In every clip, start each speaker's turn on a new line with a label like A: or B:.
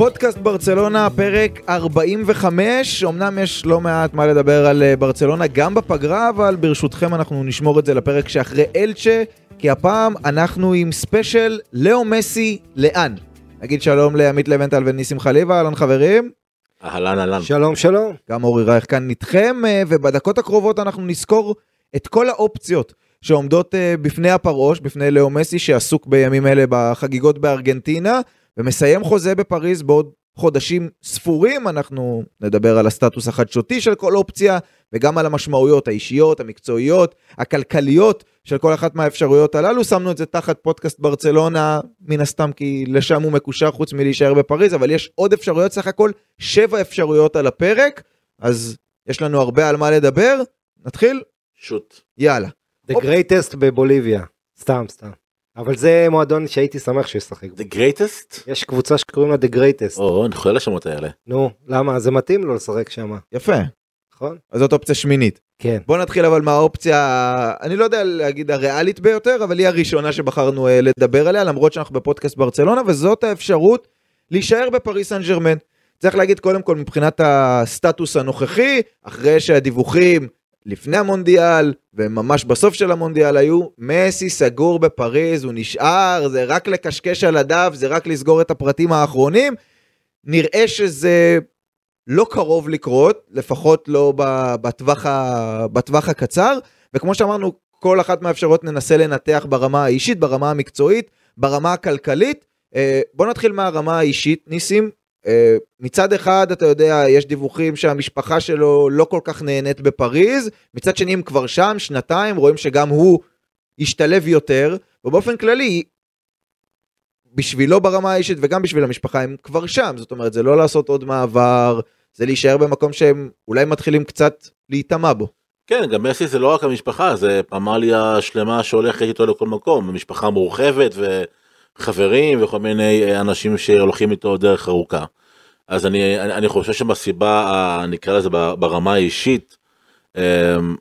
A: פודקאסט ברצלונה, פרק 45, אמנם יש לא מעט מה לדבר על אה, ברצלונה גם בפגרה, אבל ברשותכם אנחנו נשמור את זה לפרק שאחרי אלצ'ה, כי הפעם אנחנו עם ספיישל לאו מסי לאן. נגיד שלום לעמית לבנטל וניסים חליבה, אהלן חברים.
B: אהלן אהלן.
C: שלום שלום.
A: גם אורי רייך כאן איתכם, אה, ובדקות הקרובות אנחנו נזכור את כל האופציות שעומדות אה, בפני הפרעוש, בפני לאו מסי, שעסוק בימים אלה בחגיגות בארגנטינה, ומסיים חוזה בפריז בעוד חודשים ספורים, אנחנו נדבר על הסטטוס החדשותי של כל אופציה, וגם על המשמעויות האישיות, המקצועיות, הכלכליות של כל אחת מהאפשרויות הללו. שמנו את זה תחת פודקאסט ברצלונה, מן הסתם כי לשם הוא מקושר חוץ מלהישאר בפריז, אבל יש עוד אפשרויות, סך הכל שבע אפשרויות על הפרק, אז יש לנו הרבה על מה לדבר. נתחיל?
B: שוט.
A: יאללה.
C: The greatest בבוליביה. סתם סתם. אבל זה מועדון שהייתי שמח שישחק.
B: The greatest?
C: יש קבוצה שקוראים לה The greatest.
B: או, אני חולה לשמות האלה.
C: נו, למה? זה מתאים לו לשחק שם,
A: יפה,
C: נכון?
A: אז זאת אופציה שמינית.
C: כן.
A: בוא נתחיל אבל מהאופציה, אני לא יודע להגיד הריאלית ביותר, אבל היא הראשונה שבחרנו אה, לדבר עליה, למרות שאנחנו בפודקאסט ברצלונה, וזאת האפשרות להישאר בפריס סן ג'רמן. צריך להגיד קודם כל מבחינת הסטטוס הנוכחי, אחרי שהדיווחים לפני המונדיאל וממש בסוף של המונדיאל היו, מסי סגור בפריז, הוא נשאר, זה רק לקשקש על הדף, זה רק לסגור את הפרטים האחרונים. נראה שזה לא קרוב לקרות, לפחות לא בטווח, ה, בטווח הקצר, וכמו שאמרנו, כל אחת מהאפשרויות ננסה לנתח ברמה האישית, ברמה המקצועית, ברמה הכלכלית. אה, בוא נתחיל מהרמה האישית, ניסים. אה, מצד אחד, אתה יודע, יש דיווחים שהמשפחה שלו לא כל כך נהנית בפריז, מצד שני הם כבר שם, שנתיים, רואים שגם הוא השתלב יותר, ובאופן כללי, בשבילו ברמה האישית וגם בשביל המשפחה הם כבר שם, זאת אומרת זה לא לעשות עוד מעבר, זה להישאר במקום שהם אולי מתחילים קצת להיטמע בו.
B: כן, גם מסי זה לא רק המשפחה, זה פמליה שלמה שהולכת איתו לכל מקום, משפחה מורחבת וחברים וכל מיני אה, אנשים שהולכים איתו דרך ארוכה. אז אני, אני, אני חושב שבסיבה, ה- נקרא לזה ברמה האישית, אמ,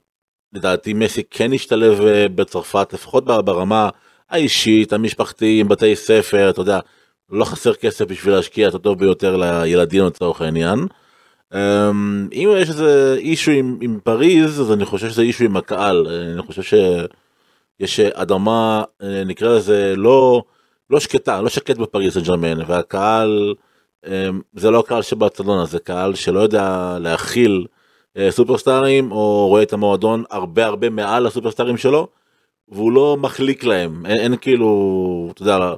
B: לדעתי מסי כן השתלב אה, בצרפת, לפחות ברמה האישית, המשפחתית, עם בתי ספר, אתה יודע, לא חסר כסף בשביל להשקיע את הטוב ביותר לילדים לצורך העניין. אמ, אם יש איזה אישו עם, עם פריז אז אני חושב שזה אישו עם הקהל אני חושב שיש אדמה אה, נקרא לזה לא לא שקטה לא שקט בפריז סן ג'רמן והקהל אמ, זה לא קהל של ברצלונה זה קהל שלא יודע להכיל אה, סופרסטארים או רואה את המועדון הרבה הרבה מעל הסופרסטארים שלו והוא לא מחליק להם אין, אין כאילו אתה יודע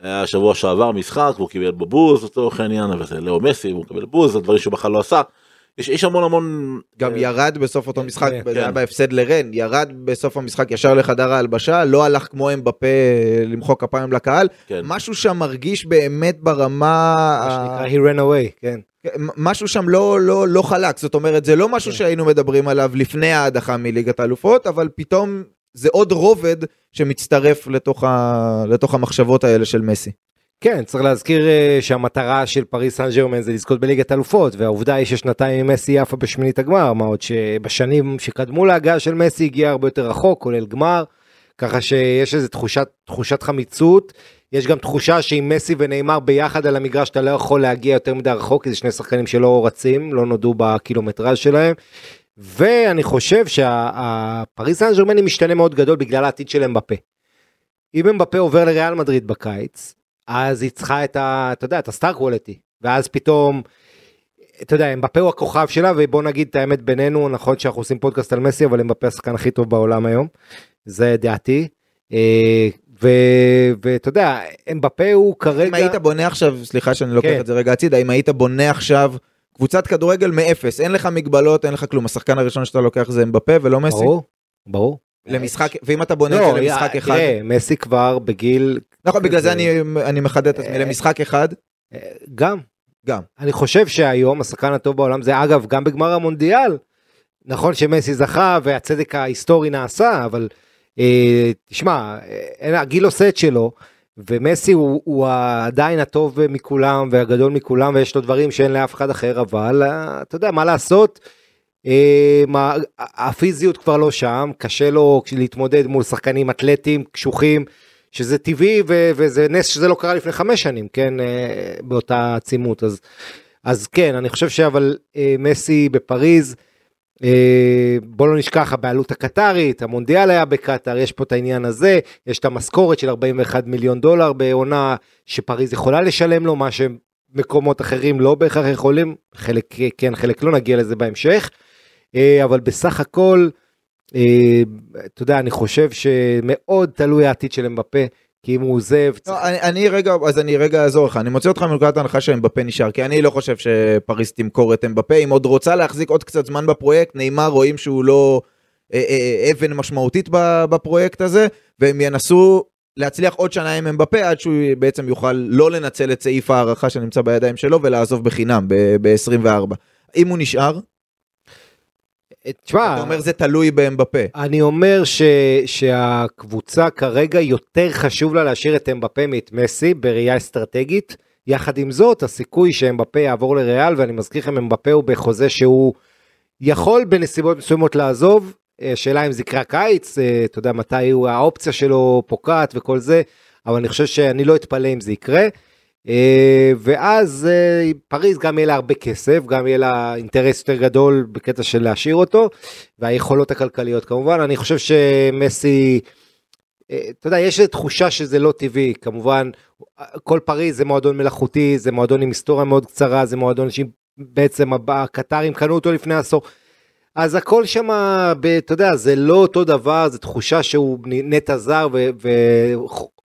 B: היה שבוע שעבר משחק והוא קיבל בו בוז לצורך העניין וזה לאו מסי והוא קיבל בוז זה דברים שהוא בכלל לא עשה. יש, יש המון המון
A: גם
B: אה,
A: ירד בסוף אותו משחק,
C: כן,
A: זה היה
B: כן.
A: בהפסד לרן, ירד בסוף המשחק ישר לחדר ההלבשה, לא הלך כמו אמבפה למחוא כפיים לקהל,
B: כן.
A: משהו שם מרגיש באמת ברמה,
C: מה שנקרא he ran away, כן.
A: משהו שם לא, לא, לא חלק, זאת אומרת זה לא משהו
C: כן.
A: שהיינו מדברים עליו לפני ההדחה מליגת האלופות, אבל פתאום זה עוד רובד שמצטרף לתוך, ה... לתוך המחשבות האלה של מסי.
C: כן, צריך להזכיר אה, שהמטרה של פריס סן ג'רמן זה לזכות בליגת אלופות, והעובדה היא ששנתיים מסי עפה בשמינית הגמר, מה עוד שבשנים שקדמו להגעה של מסי הגיע הרבה יותר רחוק, כולל גמר, ככה שיש איזו תחושת, תחושת חמיצות. יש גם תחושה שעם מסי ונאמר ביחד על המגרש אתה לא יכול להגיע יותר מדי רחוק, כי זה שני שחקנים שלא רצים, לא נודעו בקילומטראז' שלהם. ואני חושב שהפריס סן ג'רמן משתנה מאוד גדול בגלל העתיד של אמבפה. אם אמבפה עובר לריאל מדריד בקיץ, אז היא צריכה את ה... אתה יודע, את הסטאר קוולטי. ואז פתאום, אתה יודע, אמבפה הוא הכוכב שלה, ובוא נגיד את האמת בינינו, נכון שאנחנו עושים פודקאסט על מסי, אבל אמבפה השחקן הכי טוב בעולם היום. זה דעתי. אה, ואתה יודע, אמבפה הוא כרגע...
A: אם היית בונה עכשיו, סליחה שאני לוקח
C: כן.
A: את זה רגע הצידה, אם היית בונה עכשיו קבוצת כדורגל מאפס, אין לך מגבלות, אין לך כלום, השחקן הראשון שאתה לוקח זה אמבפה ולא מסי,
C: ברור, ברור.
A: למשחק, ואם אתה בונה
C: לא,
A: את זה למשחק
C: יא-
A: אחד,
C: תראה, מסי כבר בגיל...
A: נכון, בגלל זה אני, מחדד את עצמי,
C: אה,
A: למשחק אחד,
C: אה, גם.
A: גם.
C: אני חושב שהיום השחקן הטוב בעולם זה אגב גם בגמר המונדיאל. נכון שמסי זכה והצדק ההיסטורי נעשה אבל אה, תשמע, אה, הגיל עושה את שלו, ומסי הוא, הוא עדיין הטוב מכולם והגדול מכולם ויש לו דברים שאין לאף אחד אחר, אבל אה, אתה יודע מה לעשות. מה, הפיזיות כבר לא שם, קשה לו להתמודד מול שחקנים אתלטיים, קשוחים, שזה טבעי ו- וזה נס שזה לא קרה לפני חמש שנים, כן, באותה עצימות. אז, אז כן, אני חושב שאבל מסי בפריז, אה, בוא לא נשכח הבעלות הקטרית, המונדיאל היה בקטאר, יש פה את העניין הזה, יש את המשכורת של 41 מיליון דולר בעונה שפריז יכולה לשלם לו, מה שמקומות אחרים לא בהכרח יכולים, חלק כן, חלק לא, נגיע לזה בהמשך, אה, אבל בסך הכל, אה, אתה יודע, אני חושב שמאוד תלוי העתיד של אמבפה. כי אם הוא עוזב...
A: לא, אני, אני רגע, אז אני רגע אעזור לך, אני מוציא אותך מנקודת ההנחה שאמבפה נשאר, כי אני לא חושב שפריס תמכור את אמבפה, אם עוד רוצה להחזיק עוד קצת זמן בפרויקט, נאמר רואים שהוא לא אה, אה, אה, אבן משמעותית בפרויקט הזה, והם ינסו להצליח עוד שנה עם אמבפה עד שהוא בעצם יוכל לא לנצל את סעיף הערכה שנמצא בידיים שלו ולעזוב בחינם ב-24. אם הוא נשאר, תשמע, אתה אומר זה תלוי באמבפה.
C: אני אומר ש, שהקבוצה כרגע יותר חשוב לה להשאיר את אמבפה מאת מסי בראייה אסטרטגית. יחד עם זאת, הסיכוי שאמבפה יעבור לריאל, ואני מזכיר לכם, אמבפה הוא בחוזה שהוא יכול בנסיבות מסוימות לעזוב. אה, שאלה אם זה יקרה קיץ, אה, אתה יודע מתי הוא, האופציה שלו פוקעת וכל זה, אבל אני חושב שאני לא אתפלא אם זה יקרה. אה, ואז אה, פריז גם יהיה לה הרבה כסף, גם יהיה לה אינטרס יותר גדול בקטע של להשאיר אותו, והיכולות הכלכליות כמובן, אני חושב שמסי, אה, אתה יודע, יש תחושה שזה לא טבעי, כמובן, כל פריז זה מועדון מלאכותי, זה מועדון עם היסטוריה מאוד קצרה, זה מועדון שבעצם הקטרים קנו אותו לפני עשור. אז הכל שם, אתה יודע, זה לא אותו דבר, זו תחושה שהוא נטע זר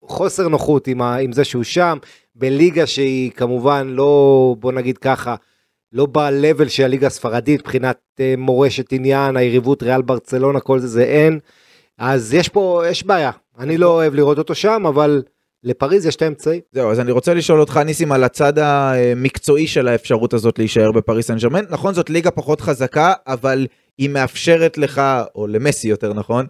C: וחוסר נוחות עם, ה, עם זה שהוא שם. בליגה שהיא כמובן לא, בוא נגיד ככה, לא ב-level של הליגה הספרדית מבחינת אה, מורשת עניין, היריבות ריאל ברצלונה, כל זה זה אין. אז יש פה, יש בעיה. אני לא אוהב לראות אותו שם, אבל לפריז יש את האמצעי.
A: זהו, אז אני רוצה לשאול אותך, ניסים, על הצד המקצועי של האפשרות הזאת להישאר בפריס סן ג'רמן. נכון, זאת ליגה פחות חזקה, אבל היא מאפשרת לך, או למסי יותר נכון,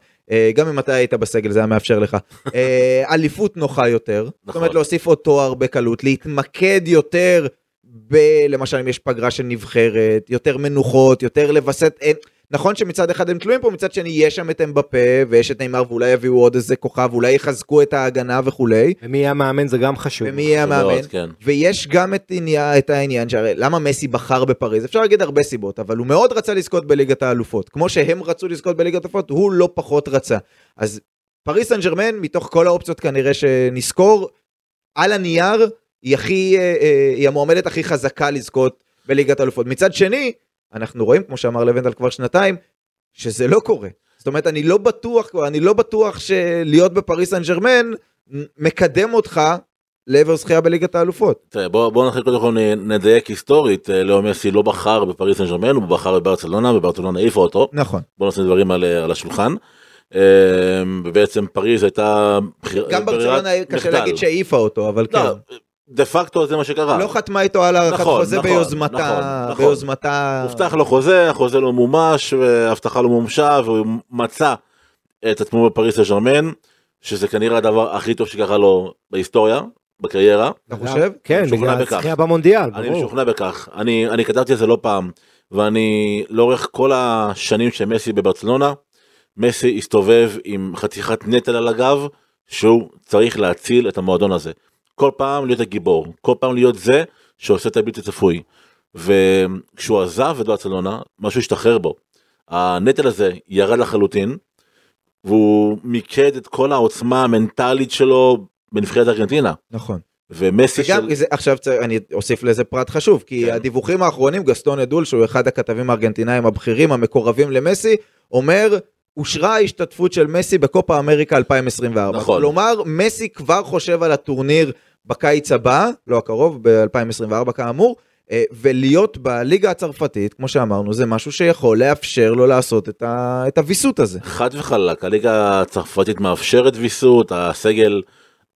A: גם אם אתה היית בסגל זה היה מאפשר לך, אה, אליפות נוחה יותר, נכון. זאת אומרת להוסיף עוד תואר בקלות, להתמקד יותר ב... למשל אם יש פגרה של נבחרת, יותר מנוחות, יותר לווסת. נכון שמצד אחד הם תלויים פה, מצד שני יש שם את אמבפה ויש את נאמר ואולי יביאו עוד איזה כוכב, אולי יחזקו את ההגנה וכולי.
C: ומי יהיה המאמן זה גם חשוב.
A: ומי יהיה המאמן, כן. ויש גם את, עניין, את העניין שהרי למה מסי בחר בפריז, אפשר להגיד הרבה סיבות, אבל הוא מאוד רצה לזכות בליגת האלופות, כמו שהם רצו לזכות בליגת האלופות, הוא לא פחות רצה. אז פריס סן ג'רמן, מתוך כל האופציות כנראה שנזכיר, על הנייר היא הכי, אה, אה, היא המועמדת הכי חזקה לזכות בליגת האלופות. מצד שני, אנחנו רואים, כמו שאמר לבנדל כבר שנתיים, שזה לא קורה. זאת אומרת, אני לא בטוח, אני לא בטוח שלהיות בפריס סן ג'רמן מקדם אותך לעבר זכייה בליגת האלופות.
B: בוא, בוא נתחיל קודם כל נדייק היסטורית, אה, לאו מסי לא בחר בפריס סן ג'רמן, הוא בחר בברצלונה, וברצלונה העיפה אותו.
A: נכון.
B: בוא נעשה דברים על, על השולחן. אה, ובעצם פריז הייתה...
A: גם ברצלונה קשה להגיד שהעיפה אותו, אבל לא, כן.
B: דה פקטו זה מה שקרה.
A: לא חתמה איתו על הארכת נכון, חוזה נכון, ביוזמתה, נכון, נכון. ביוזמתה.
B: הובטח לו חוזה, החוזה לא מומש, והבטחה לא מומשה, והוא מצא את עצמו בפריס סן שזה כנראה הדבר הכי טוב שקרה לו בהיסטוריה, בקריירה.
A: אתה חושב?
C: כן, בגלל הזכייה במונדיאל,
B: ברור. אני משוכנע בכך. אני, אני כתבתי על זה לא פעם, ואני לאורך כל השנים של מסי בברצלונה, מסי הסתובב עם חתיכת נטל על הגב, שהוא צריך להציל את המועדון הזה. כל פעם להיות הגיבור, כל פעם להיות זה שעושה את הבלתי צפוי. וכשהוא עזב את ברצלונה, משהו השתחרר בו. הנטל הזה ירד לחלוטין, והוא מיקד את כל העוצמה המנטלית שלו בנבחרת ארגנטינה.
A: נכון.
B: ומסי
A: וגם, של... זה, עכשיו אני אוסיף לזה פרט חשוב, כי כן. הדיווחים האחרונים, גסטון אדול, שהוא אחד הכתבים הארגנטינאים הבכירים המקורבים למסי, אומר, אושרה ההשתתפות של מסי בקופה אמריקה 2024. נכון. כלומר, מסי כבר חושב על הטורניר בקיץ הבא, לא הקרוב, ב-2024 כאמור, אה, ולהיות בליגה הצרפתית, כמו שאמרנו, זה משהו שיכול לאפשר לו לעשות את, ה... את הוויסות הזה.
B: חד וחלק, הליגה הצרפתית מאפשרת ויסות, הסגל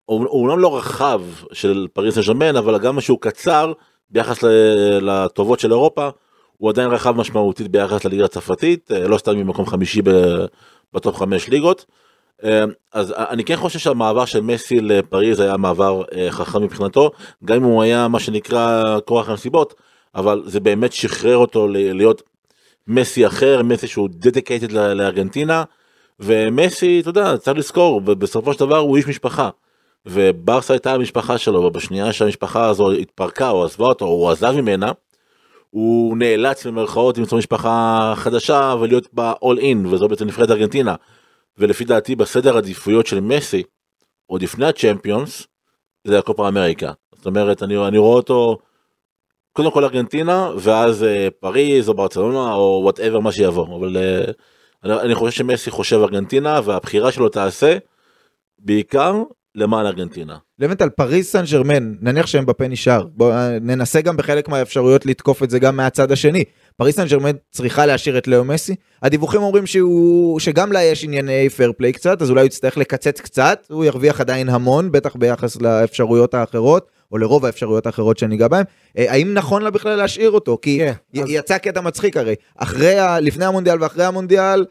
B: אומנם לא רחב של פריס סן אבל גם משהו קצר ביחס לטובות של אירופה, הוא עדיין רחב משמעותית ביחס לליגה הצרפתית, אה, לא סתם ממקום חמישי ב top חמש ליגות. אה, אז אני כן חושב שהמעבר של מסי לפריז היה מעבר אה, חכם מבחינתו, גם אם הוא היה מה שנקרא כורח הנסיבות, אבל זה באמת שחרר אותו להיות מסי אחר, מסי שהוא dedicated לארגנטינה, ומסי, אתה יודע, צריך לזכור, בסופו של דבר הוא איש משפחה. וברסה הייתה המשפחה שלו, ובשנייה שהמשפחה הזו התפרקה או עזבה אותו, או הוא עזב ממנה, הוא נאלץ במרכאות למצוא משפחה חדשה ולהיות ב-all in, וזו בעצם נבחרת ארגנטינה. ולפי דעתי בסדר עדיפויות של מסי, עוד לפני ה Champions, זה הקופה אמריקה. זאת אומרת, אני, אני רואה אותו קודם כל ארגנטינה, ואז אה, פריז או ברצלונה או whatever מה שיבוא. אבל אה, אני, אני חושב שמסי חושב ארגנטינה, והבחירה שלו תעשה בעיקר למען ארגנטינה.
A: באמת על פריז סן ג'רמן, נניח שאמבפה נשאר, בוא אה, ננסה גם בחלק מהאפשרויות לתקוף את זה גם מהצד השני. פריז סן ג'רמן צריכה להשאיר את לאו מסי, הדיווחים אומרים שהוא, שגם לה יש ענייני fair play קצת, אז אולי הוא יצטרך לקצץ קצת, הוא ירוויח עדיין המון, בטח ביחס לאפשרויות האחרות, או לרוב האפשרויות האחרות שניגע בהן. אה, האם נכון לה בכלל להשאיר אותו? כי
C: כן,
A: י-
C: אז-
A: יצא קטע מצחיק הרי, אחרי, ה- לפני המונדיאל ואחרי המונדיאל,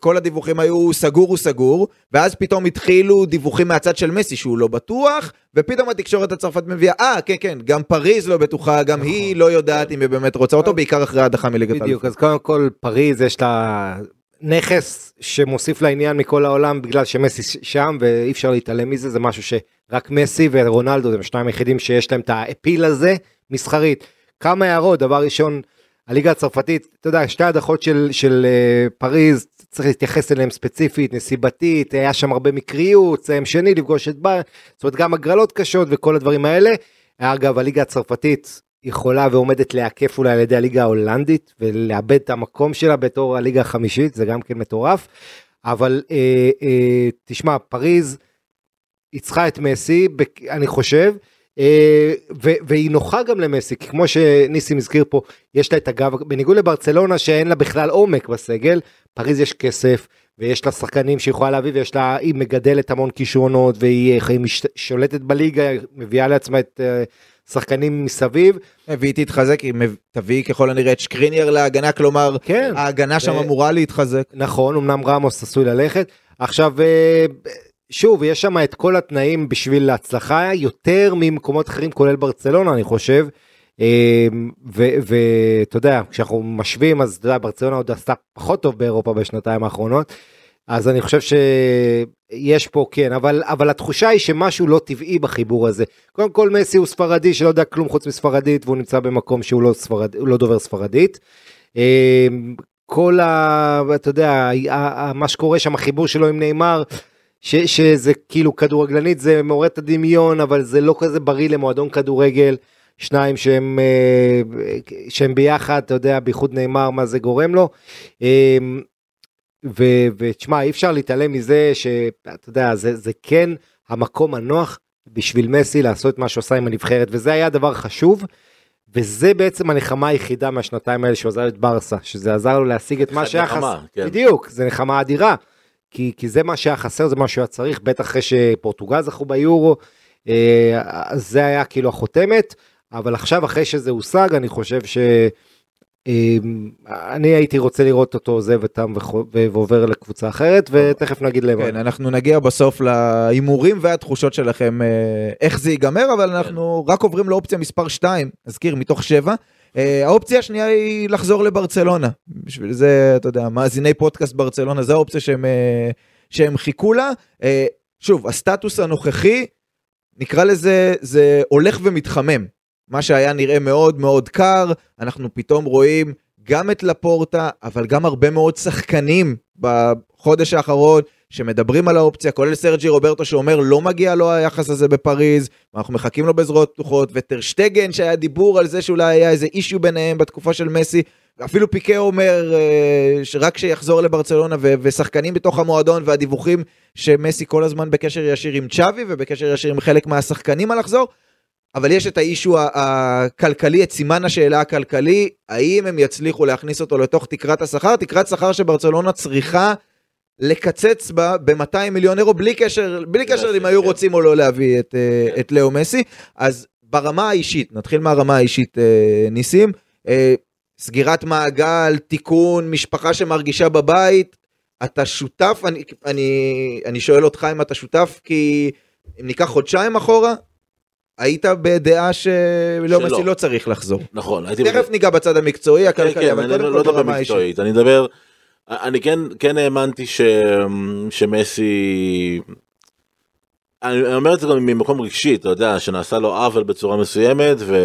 A: כל הדיווחים היו סגור הוא סגור, ואז פתאום התחילו דיווחים מהצד של מסי שהוא לא בטוח, ופתאום התקשורת הצרפת מביאה, אה, כן, כן, גם פריז לא בטוחה, גם היא לא יודעת אם היא באמת רוצה אותו, בעיקר אחרי ההדחה מליגת
C: נכון. בדיוק, אז קודם כל פריז יש לה נכס שמוסיף לעניין מכל העולם בגלל שמסי שם ואי אפשר להתעלם מזה, זה משהו שרק מסי ורונלדו הם השניים היחידים שיש להם את האפיל הזה מסחרית. כמה הערות, דבר ראשון, הליגה הצרפתית, אתה יודע, שתי הדחות של, של uh, פריז, צריך להתייחס אליהם ספציפית, נסיבתית, היה שם הרבה מקריות, סיים שני, לפגוש את בייר, זאת אומרת גם הגרלות קשות וכל הדברים האלה. אגב, הליגה הצרפתית יכולה ועומדת להיעקף אולי על ידי הליגה ההולנדית ולאבד את המקום שלה בתור הליגה החמישית, זה גם כן מטורף. אבל אה, אה, תשמע, פריז צריכה את מסי, אני חושב, ו- והיא נוחה גם למסי, כי כמו שניסים הזכיר פה, יש לה את הגב, בניגוד לברצלונה שאין לה בכלל עומק בסגל, פריז יש כסף, ויש לה שחקנים שהיא יכולה להביא, ויש לה, היא מגדלת המון כישרונות, והיא היא מש- שולטת בליגה, מביאה לעצמה את אה, שחקנים מסביב.
A: והיא תתחזק, היא תביא ככל הנראה את שקריניאר להגנה, כלומר,
C: כן.
A: ההגנה שם
C: ו-
A: אמורה להתחזק.
C: נכון, אמנם רמוס עשוי ללכת. עכשיו, אה, שוב, יש שם את כל התנאים בשביל ההצלחה, יותר ממקומות אחרים, כולל ברצלונה, אני חושב. אה, ואתה יודע, כשאנחנו משווים, אז אתה יודע, ברצלונה עוד עשתה פחות טוב באירופה בשנתיים האחרונות. אז אני חושב שיש פה כן, אבל, אבל התחושה היא שמשהו לא טבעי בחיבור הזה. קודם כל מסי הוא ספרדי שלא יודע כלום חוץ מספרדית והוא נמצא במקום שהוא לא, ספרד, לא דובר ספרדית. אה, כל ה... אתה יודע, מה שקורה שם, החיבור שלו עם נאמר, ש, שזה כאילו כדורגלנית, זה מעורר את הדמיון, אבל זה לא כזה בריא למועדון כדורגל. שניים שהם, אה, שהם ביחד, אתה יודע, בייחוד נאמר, מה זה גורם לו. ו- ותשמע, אי אפשר להתעלם מזה שאתה יודע, זה, זה כן המקום הנוח בשביל מסי לעשות מה שעושה עם הנבחרת, וזה היה דבר חשוב. וזה בעצם הנחמה היחידה מהשנתיים האלה שעזר את ברסה, שזה עזר לו להשיג את מה שהיה חסר.
B: כן.
C: בדיוק, זה נחמה אדירה. כי, כי זה מה שהיה חסר, זה מה שהיה צריך, בטח אחרי שפורטוגל זכו ביורו, אה, זה היה כאילו החותמת, אבל עכשיו אחרי שזה הושג, אני חושב ש... אה, אני הייתי רוצה לראות אותו עוזב אותם ועובר לקבוצה אחרת, ותכף נגיד למה.
A: כן, אנחנו נגיע בסוף להימורים והתחושות שלכם, אה, איך זה ייגמר, אבל אנחנו רק עוברים לאופציה מספר 2, נזכיר, מתוך 7. האופציה השנייה היא לחזור לברצלונה. בשביל זה, אתה יודע, מאזיני פודקאסט ברצלונה, זו האופציה שהם, אה, שהם חיכו לה. אה, שוב, הסטטוס הנוכחי, נקרא לזה, זה הולך ומתחמם. מה שהיה נראה מאוד מאוד קר, אנחנו פתאום רואים גם את לפורטה, אבל גם הרבה מאוד שחקנים בחודש האחרון שמדברים על האופציה, כולל סרג'י רוברטו שאומר לא מגיע לו היחס הזה בפריז, ואנחנו מחכים לו בזרועות פתוחות, וטרשטגן שהיה דיבור על זה שאולי היה איזה אישיו ביניהם בתקופה של מסי, אפילו פיקה אומר אה, שרק שיחזור לברצלונה ו- ושחקנים בתוך המועדון והדיווחים שמסי כל הזמן בקשר ישיר עם צ'אבי ובקשר ישיר עם חלק מהשחקנים על לחזור. אבל יש את האישו הכלכלי, את סימן השאלה הכלכלי, האם הם יצליחו להכניס אותו לתוך תקרת השכר, תקרת שכר שברצלונה צריכה לקצץ בה ב-200 מיליון אירו, בלי קשר, בלי קשר אם היו
B: כן.
A: רוצים או לא להביא את, אה,
B: כן.
A: את לאו מסי. אז ברמה האישית, נתחיל מהרמה האישית, אה, ניסים, אה, סגירת מעגל, תיקון, משפחה שמרגישה בבית, אתה שותף, אני, אני, אני שואל אותך אם אתה שותף, כי אם ניקח חודשיים אחורה, היית בדעה שלא. מסי לא צריך לחזור.
B: נכון, הייתי...
A: תכף ניגע בצד המקצועי,
B: כן,
A: הכלכלי,
B: כן,
A: אבל קודם
B: לא
A: כל
B: מדבר
A: ברמה האישית.
B: מקצועית, אני מדבר, אני כן, כן האמנתי ש, שמסי, אני אומר את זה גם ממקום רגשי, אתה יודע, שנעשה לו עוול בצורה מסוימת, ו,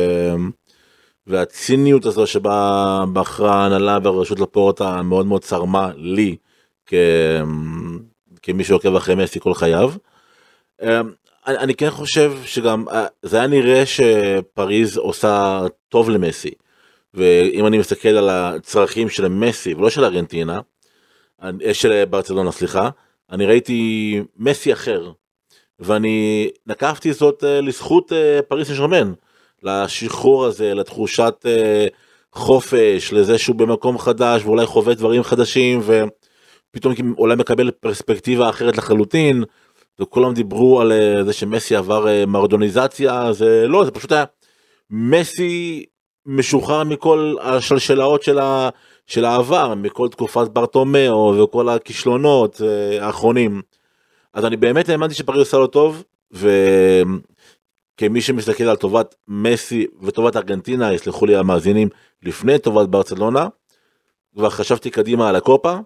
B: והציניות הזו שבה בחרה ההנהלה והרשות לפורטה מאוד מאוד צרמה לי, כ, כמי שעוקב אחרי מסי כל חייו. אני, אני כן חושב שגם אה, זה היה נראה שפריז עושה טוב למסי. ואם אני מסתכל על הצרכים של מסי ולא של ארגנטינה, אה, של ברצלונה סליחה, אני ראיתי מסי אחר. ואני נקפתי זאת אה, לזכות אה, פריס סן לשחרור הזה, לתחושת אה, חופש, לזה שהוא במקום חדש ואולי חווה דברים חדשים ופתאום אולי מקבל פרספקטיבה אחרת לחלוטין. וכולם דיברו על אה, זה שמסי עבר אה, מרדוניזציה, זה לא, זה פשוט היה מסי משוחרר מכל השלשלאות של, ה, של העבר, מכל תקופת ברטומאו וכל הכישלונות אה, האחרונים. אז אני באמת האמנתי שפריז עושה לו טוב, וכמי שמסתכל על טובת מסי וטובת ארגנטינה, יסלחו לי המאזינים, לפני טובת ברצלונה, כבר חשבתי קדימה על הקופה,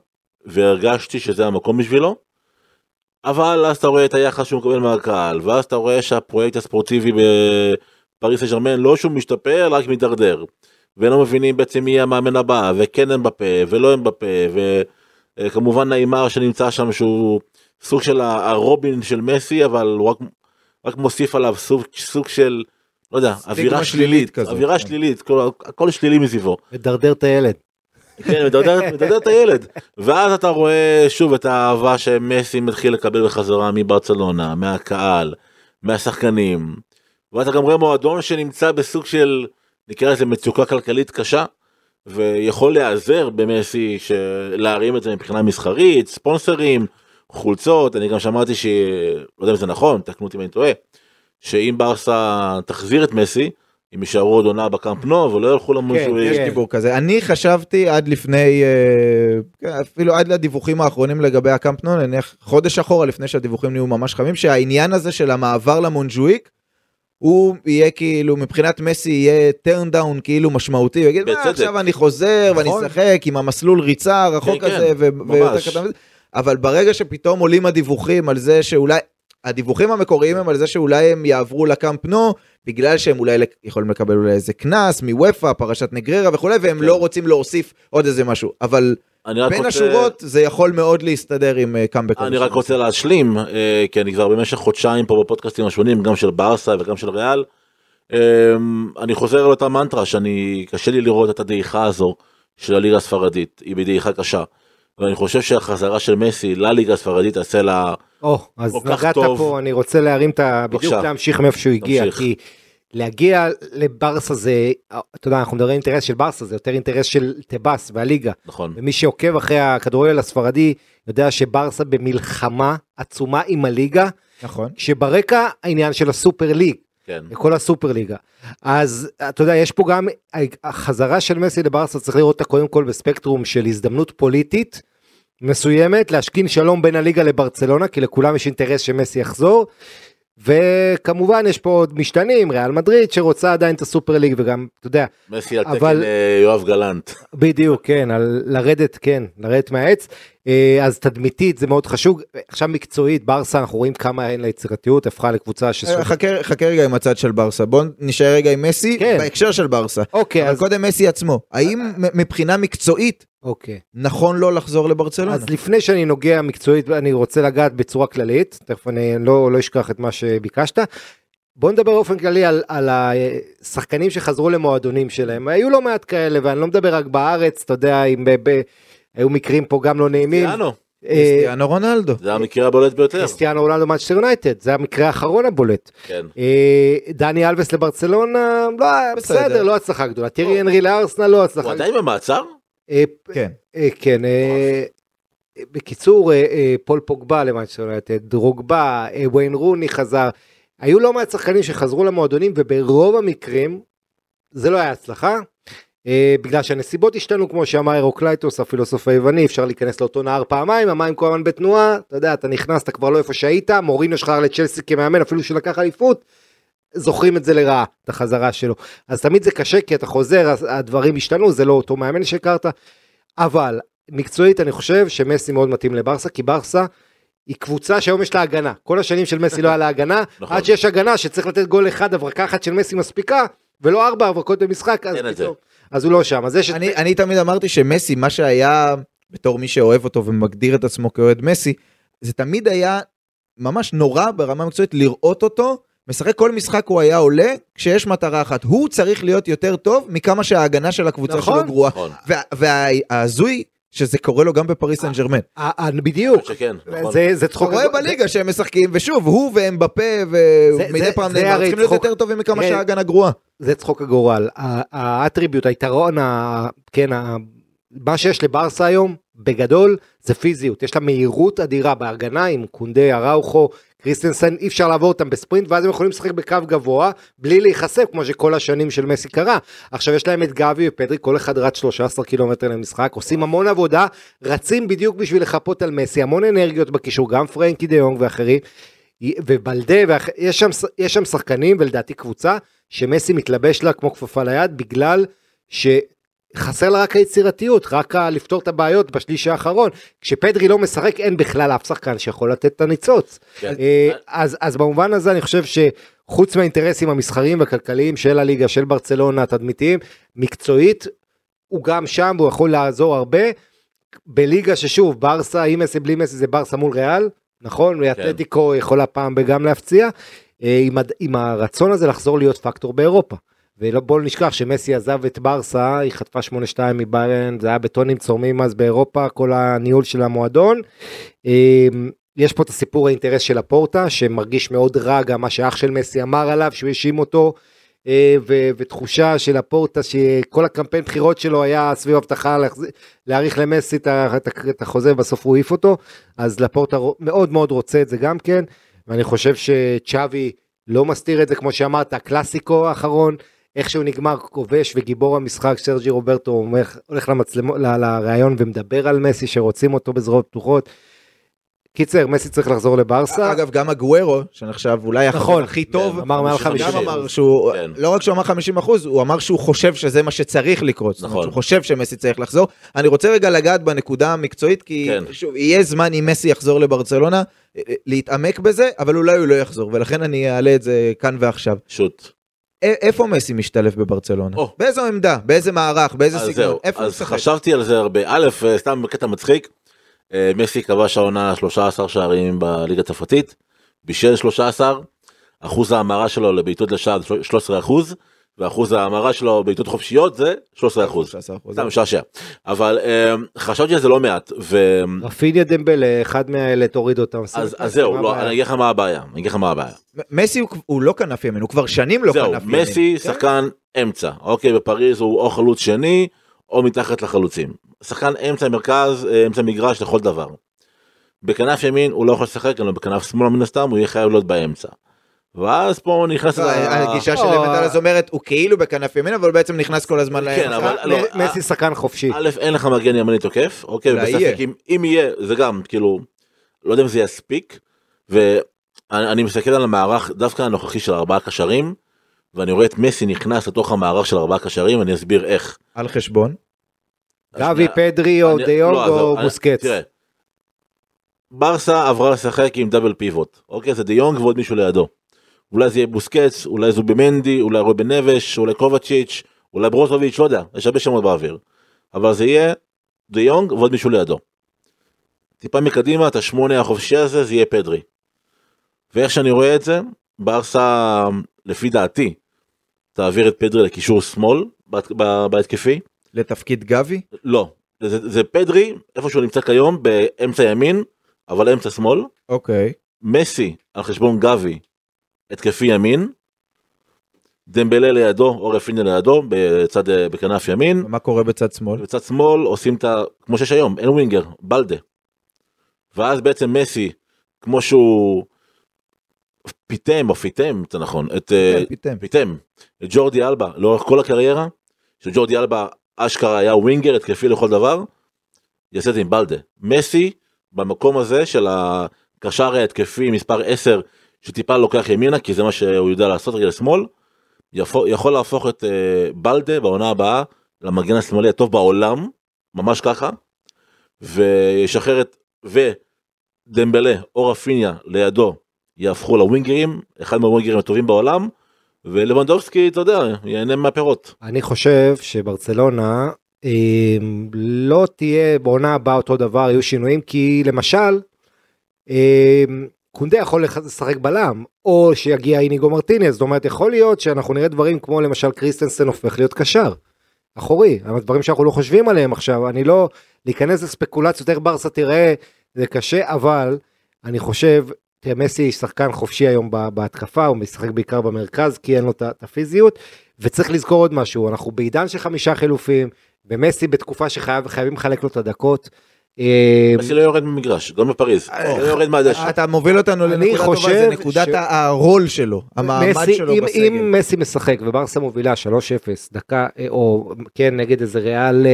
B: והרגשתי שזה המקום בשבילו. אבל אז אתה רואה את היחס שהוא מקבל מהקהל, ואז אתה רואה שהפרויקט הספורטיבי בפריס סן ג'רמן לא שהוא משתפר, רק מידרדר. ולא מבינים בעצם מי המאמן הבא, וכן הם בפה, ולא הם בפה, וכמובן נעימר שנמצא שם שהוא סוג של הרובין של מסי, אבל הוא רק, רק מוסיף עליו סוג, סוג של, לא יודע, אווירה
A: שלילית
B: שלילית,
A: כזאת,
B: אווירה
A: כן.
B: שלילית, כל- הכל שלילי מסביבו.
C: מדרדר את הילד.
B: כן, מדרדר מדרדר את הילד. ואז אתה רואה שוב את האהבה שמסי מתחיל לקבל בחזרה מברצלונה, מהקהל, מהשחקנים. ואתה גם רואה מועדון שנמצא בסוג של, נקרא לזה מצוקה כלכלית קשה, ויכול להיעזר במסי להרים את זה מבחינה מסחרית, ספונסרים, חולצות, אני גם שמעתי ש... לא יודע אם זה נכון, תקנו אותי אם אני טועה, שאם ברסה תחזיר את מסי, הם יישארו עוד עונה בקאמפ נו ולא ילכו למונג'וויק.
A: יש
C: כן.
A: דיבור כזה. אני חשבתי עד לפני, אה, אפילו עד לדיווחים האחרונים לגבי הקמפנו, נניח חודש אחורה לפני שהדיווחים נהיו ממש חמים, שהעניין הזה של המעבר למונג'וויק, הוא יהיה כאילו, מבחינת מסי יהיה turn down כאילו משמעותי, הוא יגיד, מה
B: בצדק.
A: עכשיו אני חוזר ואני
C: נכון.
A: לשחק עם המסלול ריצה הרחוק
B: כן,
A: הזה,
B: כן,
A: ו- קטן מזה." אבל ברגע שפתאום עולים הדיווחים על זה שאולי, הדיווחים המקוריים הם על זה שאולי הם יעברו לקאמפ נו, בגלל שהם אולי יכולים לקבל אולי איזה קנס מוופא, פרשת נגררה וכולי, והם
B: כן.
A: לא רוצים להוסיף עוד איזה משהו. אבל בין
B: רוצה-
A: השורות זה יכול מאוד להסתדר עם אה, קאמבק.
B: אני רק רוצה להשלים, אה, כי אני כבר במשך חודשיים פה בפודקאסטים השונים, גם של ברסה וגם של ריאל. אה, אני חוזר על אותה מנטרה שאני, קשה לי לראות את הדעיכה הזו של הליגה הספרדית, היא בדעיכה קשה. ואני חושב שהחזרה של מסי לליגה הספרדית תעשה לה,
C: או, אז
B: כל כך
C: נגעת
B: טוב.
C: פה, אני רוצה להרים את ה... בדיוק. להמשיך מאיפה שהוא הגיע,
B: תמשיך.
C: כי להגיע לברסה זה, אתה יודע, אנחנו מדברים אינטרס של ברסה, זה יותר אינטרס של טבאס והליגה.
B: נכון,
C: ומי שעוקב אחרי הכדורגל הספרדי יודע שברסה במלחמה עצומה עם הליגה,
A: נכון.
C: כשברקע העניין של הסופר ליג,
B: כן.
C: כל הסופר ליגה. אז אתה יודע, יש פה גם, החזרה של מסי לברסה צריך לראות אותה קודם כל בספקטרום של הזדמנות פוליטית מסוימת, להשכין שלום בין הליגה לברצלונה, כי לכולם יש אינטרס שמסי יחזור. וכמובן יש פה עוד משתנים, ריאל מדריד שרוצה עדיין את הסופר ליג וגם, אתה יודע,
B: מסי על
C: אבל-
B: תקן אה, יואב גלנט.
C: בדיוק, כן, על לרדת, כן, לרדת מהעץ. אה, אז תדמיתית זה מאוד חשוב. עכשיו מקצועית, ברסה, אנחנו רואים כמה אין לה יצירתיות, הפכה לקבוצה שסוג...
A: אה, חכה חכה רגע עם הצד של ברסה, בוא נשאר רגע עם מסי
C: כן.
A: בהקשר של ברסה.
C: אוקיי,
A: אבל
C: אז...
A: קודם מסי עצמו, האם מ- מבחינה מקצועית
C: אוקיי.
A: נכון לו לחזור לברצלונה?
C: אז לפני שאני נוגע מקצועית, אני רוצה לגעת בצורה כללית, תכף אני לא, לא אשכח את מה שביקשת. בוא נדבר באופן כללי על, על השחקנים שחזרו למועדונים שלהם, היו לא מעט כאלה, ואני לא מדבר רק בארץ, אתה יודע, אם ב, ב, היו מקרים פה גם לא נעימים. אה,
A: קריסטיאנו רונלדו.
B: זה המקרה הבולט ביותר.
C: קריסטיאנו רונלדו מנצ'סטר יונייטד, זה המקרה האחרון הבולט.
B: כן.
C: אה, דני אלווס לברצלונה, לא,
A: בסדר.
C: בסדר, לא הצלחה גדולה. טיירי הנרי לארסנל, לא הצלחה.
B: הוא עדיין במעצר?
C: אה,
A: כן.
C: כן, בקיצור, פול פוגבה למנצ'סטר יונייטד, דרוגבה, אה, ויין רוני חזר, היו לא מעט שחקנים שחזרו למועדונים וברוב המקרים זה לא היה הצלחה. אה, בגלל שהנסיבות השתנו כמו שאמר הרקליטוס הפילוסוף היווני אפשר להיכנס לאותו נהר פעמיים המים כל הזמן בתנועה אתה יודע אתה נכנס אתה כבר לא איפה שהיית מוריניו שהלך לצ'לסי כמאמן אפילו שלקח אליפות. זוכרים את זה לרעה את החזרה שלו אז תמיד זה קשה כי אתה חוזר הדברים השתנו זה לא אותו מאמן שהכרת אבל מקצועית אני חושב שמסי מאוד מתאים לברסה כי ברסה. היא קבוצה שהיום יש לה הגנה כל השנים של מסי לא היה לה הגנה
B: נכון.
C: עד שיש הגנה שצריך לתת גול אחד הברקה אחת של מסי מספיקה ולא ארבע הברקות במשחק אז. פתאום אז הוא לא שם אז יש את
A: אני, אני תמיד אמרתי שמסי, מה שהיה, בתור מי שאוהב אותו ומגדיר את עצמו כאוהד מסי, זה תמיד היה ממש נורא ברמה מקצועית לראות אותו, משחק כל משחק הוא היה עולה, כשיש מטרה אחת. הוא צריך להיות יותר טוב מכמה שההגנה של הקבוצה
C: נכון.
A: שלו גרועה.
B: נכון.
A: וההזוי, שזה קורה לו גם בפריס סן ג'רמן.
C: ה- ה- בדיוק
B: שכן, נכון.
C: זה צחוק
A: רואה
C: זה-
A: בליגה שהם משחקים, ושוב, הוא ואמבפה,
C: זה-
A: ומדי
C: זה-
A: פעם
C: זה
A: נאמר, צריכים להיות. יותר טובים מכמה. שההגנה גרועה.
C: זה צחוק הגורל. האטריביוט, היתרון, ה- כן, ה- מה שיש לברסה היום, בגדול, זה פיזיות. יש לה מהירות אדירה בהגנה עם קונדה, אראוכו, קריסטנסן, אי אפשר לעבור אותם בספרינט, ואז הם יכולים לשחק בקו גבוה, בלי להיחשף, כמו שכל השנים של מסי קרה. עכשיו יש להם את גבי ופדרי, כל אחד רץ 13 קילומטר למשחק, עושים המון עבודה, רצים בדיוק בשביל לחפות על מסי, המון אנרגיות בקישור, גם פרנקי דה יונג ואחרים. ובלדה, ואח... יש, שם, יש שם שחקנים ולדעתי קבוצה שמסי מתלבש לה כמו כפפה ליד בגלל שחסר לה רק היצירתיות, רק לפתור את הבעיות בשליש האחרון. כשפדרי לא משחק אין בכלל אף שחקן שיכול לתת את הניצוץ.
B: כן.
C: אה, אז, אז במובן הזה אני חושב שחוץ מהאינטרסים המסחריים והכלכליים של הליגה, של ברצלונה, התדמיתיים, מקצועית, הוא גם שם והוא יכול לעזור הרבה. בליגה ששוב, ברסה, עם מסי בלי מסי זה ברסה מול ריאל, נכון? ואתלטיקו יכולה פעם בגם להפציע, אה, עם, עם הרצון הזה לחזור להיות פקטור באירופה. ובואו נשכח שמסי עזב את ברסה, היא חטפה 8-2 מביירן, זה היה בטונים צורמים אז באירופה, כל הניהול של המועדון. אה, יש פה את הסיפור האינטרס של הפורטה, שמרגיש מאוד רע גם מה שאח של מסי אמר עליו, שהוא האשים אותו, אה, ו- ותחושה של הפורטה שכל הקמפיין בחירות שלו היה סביב הבטחה להאריך למסי את החוזה, בסוף הוא העיף אותו, אז לפורטה מאוד מאוד רוצה את זה גם כן, ואני חושב שצ'אבי לא מסתיר את זה, כמו שאמרת, הקלאסיקו האחרון, איך שהוא נגמר כובש וגיבור המשחק, סרג'י רוברטו הולך, הולך למצלמו, ל- לראיון ומדבר על מסי שרוצים אותו בזרועות פתוחות. קיצר, מסי צריך לחזור לברסה.
A: אגב, גם הגוורו, שנחשב אולי
C: נכון,
A: הכי טוב,
B: כן,
C: אמר מעל
B: 50.
C: 50.
A: גם אמר שהוא,
B: כן.
A: לא רק שהוא אמר 50 אחוז, הוא אמר שהוא חושב שזה מה שצריך לקרות. זאת אומרת,
B: נכון.
A: שהוא חושב שמסי צריך לחזור. אני רוצה רגע לגעת בנקודה המקצועית, כי
B: כן.
A: שוב, יהיה זמן אם מסי יחזור לברצלונה, אה, אה, להתעמק בזה, אבל אולי הוא לא יחזור, ולכן אני אעלה את זה כאן ועכשיו.
B: שוט.
A: איפה מסי משתלב בברצלונה?
B: או.
A: באיזו עמדה? באיזה מערך? באיזה
B: אז
A: סגנון? איפה הוא
B: אז
A: משחק?
B: חשבתי על זה הרבה. א', אה, סתם בקטע מצחיק, אה, מסי כבש העונה 13 שערים בליגה הצרפתית, בישל 13, אחוז ההמרה שלו לבעיטות לשער זה 13 אחוז, ואחוז ההמרה שלו בעיטות חופשיות זה 13 אחוז.
A: 13%.
B: סתם משעשע. אבל אה, חשבתי על זה לא מעט, ו...
C: רפיניה דמבלה, אחד מהאלה תוריד אותם.
B: אז אז זהו, לא? אני אגיד לך מה הבעיה, אני אגיד לך מה הבעיה.
A: מסי הוא- הוא לא כנף ימין, הוא כבר שנים לא
B: זהו,
A: כנף ימין.
B: מסי
A: כן?
B: שחקן אמצע, אוקיי, בפריז הוא או חלוץ שני או מתחת לחלוצים. שחקן אמצע מרכז, אה, אמצע מגרש לכל דבר. בכנף ימין הוא לא יכול לשחק, אלא בכנף שמאל מן הסתם הוא יהיה חייב להיות באמצע. ואז פה נכנס...
A: לא, הגישה של
C: או,
A: אמת אלאז אומרת, הוא כאילו בכנף ימין, אבל הוא בעצם נכנס כל הזמן
B: כן,
A: לאמצע.
B: אבל- לא,
C: מ- מסי שחקן חופשי.
B: א', אין לך מגן ימני תוקף, אוקיי, בספק
A: יהיה.
B: אם, יהיה, זה גם, כאילו, לא יודע אם זה יספיק, ואני אני מסתכל על המערך דווקא הנוכחי של ארבעה קשרים, ואני רואה את מסי נכנס לתוך המערך של ארבעה קשרים, אני אסביר איך.
A: על חשבון.
C: גבי, פדרי או דיונג
B: לא,
C: או בוסקץ.
B: תראה, ברסה עברה לשחק עם דאבל פיבוט, אוקיי? זה דיונג ועוד מישהו לידו. אולי זה יהיה בוסקץ, אולי זו במנדי, אולי רובן נבש, אולי קובצ'יץ', אולי ברוזוביץ', לא יודע, יש הרבה שמות באוויר. אבל זה יהיה דיונג ועוד מישהו לידו. טיפה מקדימה, את השמונה החופשי הזה, זה יהיה פדרי. ואיך שאני רואה את זה, ברסה, לפי דעתי, תעביר את פדרי לקישור שמאל בהתקפי.
A: לתפקיד גבי?
B: לא, זה, זה פדרי, איפה שהוא נמצא כיום, באמצע ימין, אבל אמצע שמאל.
A: אוקיי.
B: מסי על חשבון גבי, התקפי ימין. דמבלה לידו, או רפינה לידו, בצד, אה, בכנף ימין.
A: מה קורה בצד שמאל?
B: בצד שמאל עושים את ה... כמו שיש היום, אין ווינגר, בלדה. ואז בעצם מסי, כמו שהוא פיתם, או פיתם, זה נכון, את... אה,
A: כן, פיתם.
B: פיתם את ג'ורדי אלבה לאורך כל הקריירה, שג'ורדי אלבה אשכרה היה ווינגר התקפי לכל דבר, יעשה את זה עם בלדה. מסי במקום הזה של הקשר ההתקפי מספר 10 שטיפה לוקח ימינה כי זה מה שהוא יודע לעשות רגל שמאל, יכול, יכול להפוך את uh, בלדה בעונה הבאה למגן השמאלי הטוב בעולם, ממש ככה, וישחרר את, ודמבלה או רפיניה לידו יהפכו לווינגרים, אחד מהווינגרים הטובים בעולם, ולבנדובסקי, אתה יודע, ייהנה מהפירות.
C: אני חושב שברצלונה אה, לא תהיה בעונה הבאה אותו דבר, יהיו שינויים, כי למשל, אה, קונדה יכול לשחק בלם, או שיגיע איניגו מרטינס, זאת אומרת, יכול להיות שאנחנו נראה דברים כמו למשל קריסטנסן הופך להיות קשר. אחורי, דברים שאנחנו לא חושבים עליהם עכשיו, אני לא, להיכנס לספקולציות איך ברסה תראה, זה קשה, אבל אני חושב תראה, מסי שחקן חופשי היום בהתקפה, הוא משחק בעיקר במרכז כי אין לו את הפיזיות, וצריך לזכור עוד משהו, אנחנו בעידן של חמישה חילופים, ומסי בתקופה שחייבים לחלק לו את הדקות.
B: אה, מסי לא יורד ממגרש, גם בפריז,
A: אה, לא יורד מהדשא. אתה מוביל אותנו לנקודה טובה, זה נקודת הרול שלו, המעמד שלו בסגל.
C: אם מסי משחק וברסה מובילה 3-0, דקה, אה, או כן, נגד איזה ריאל,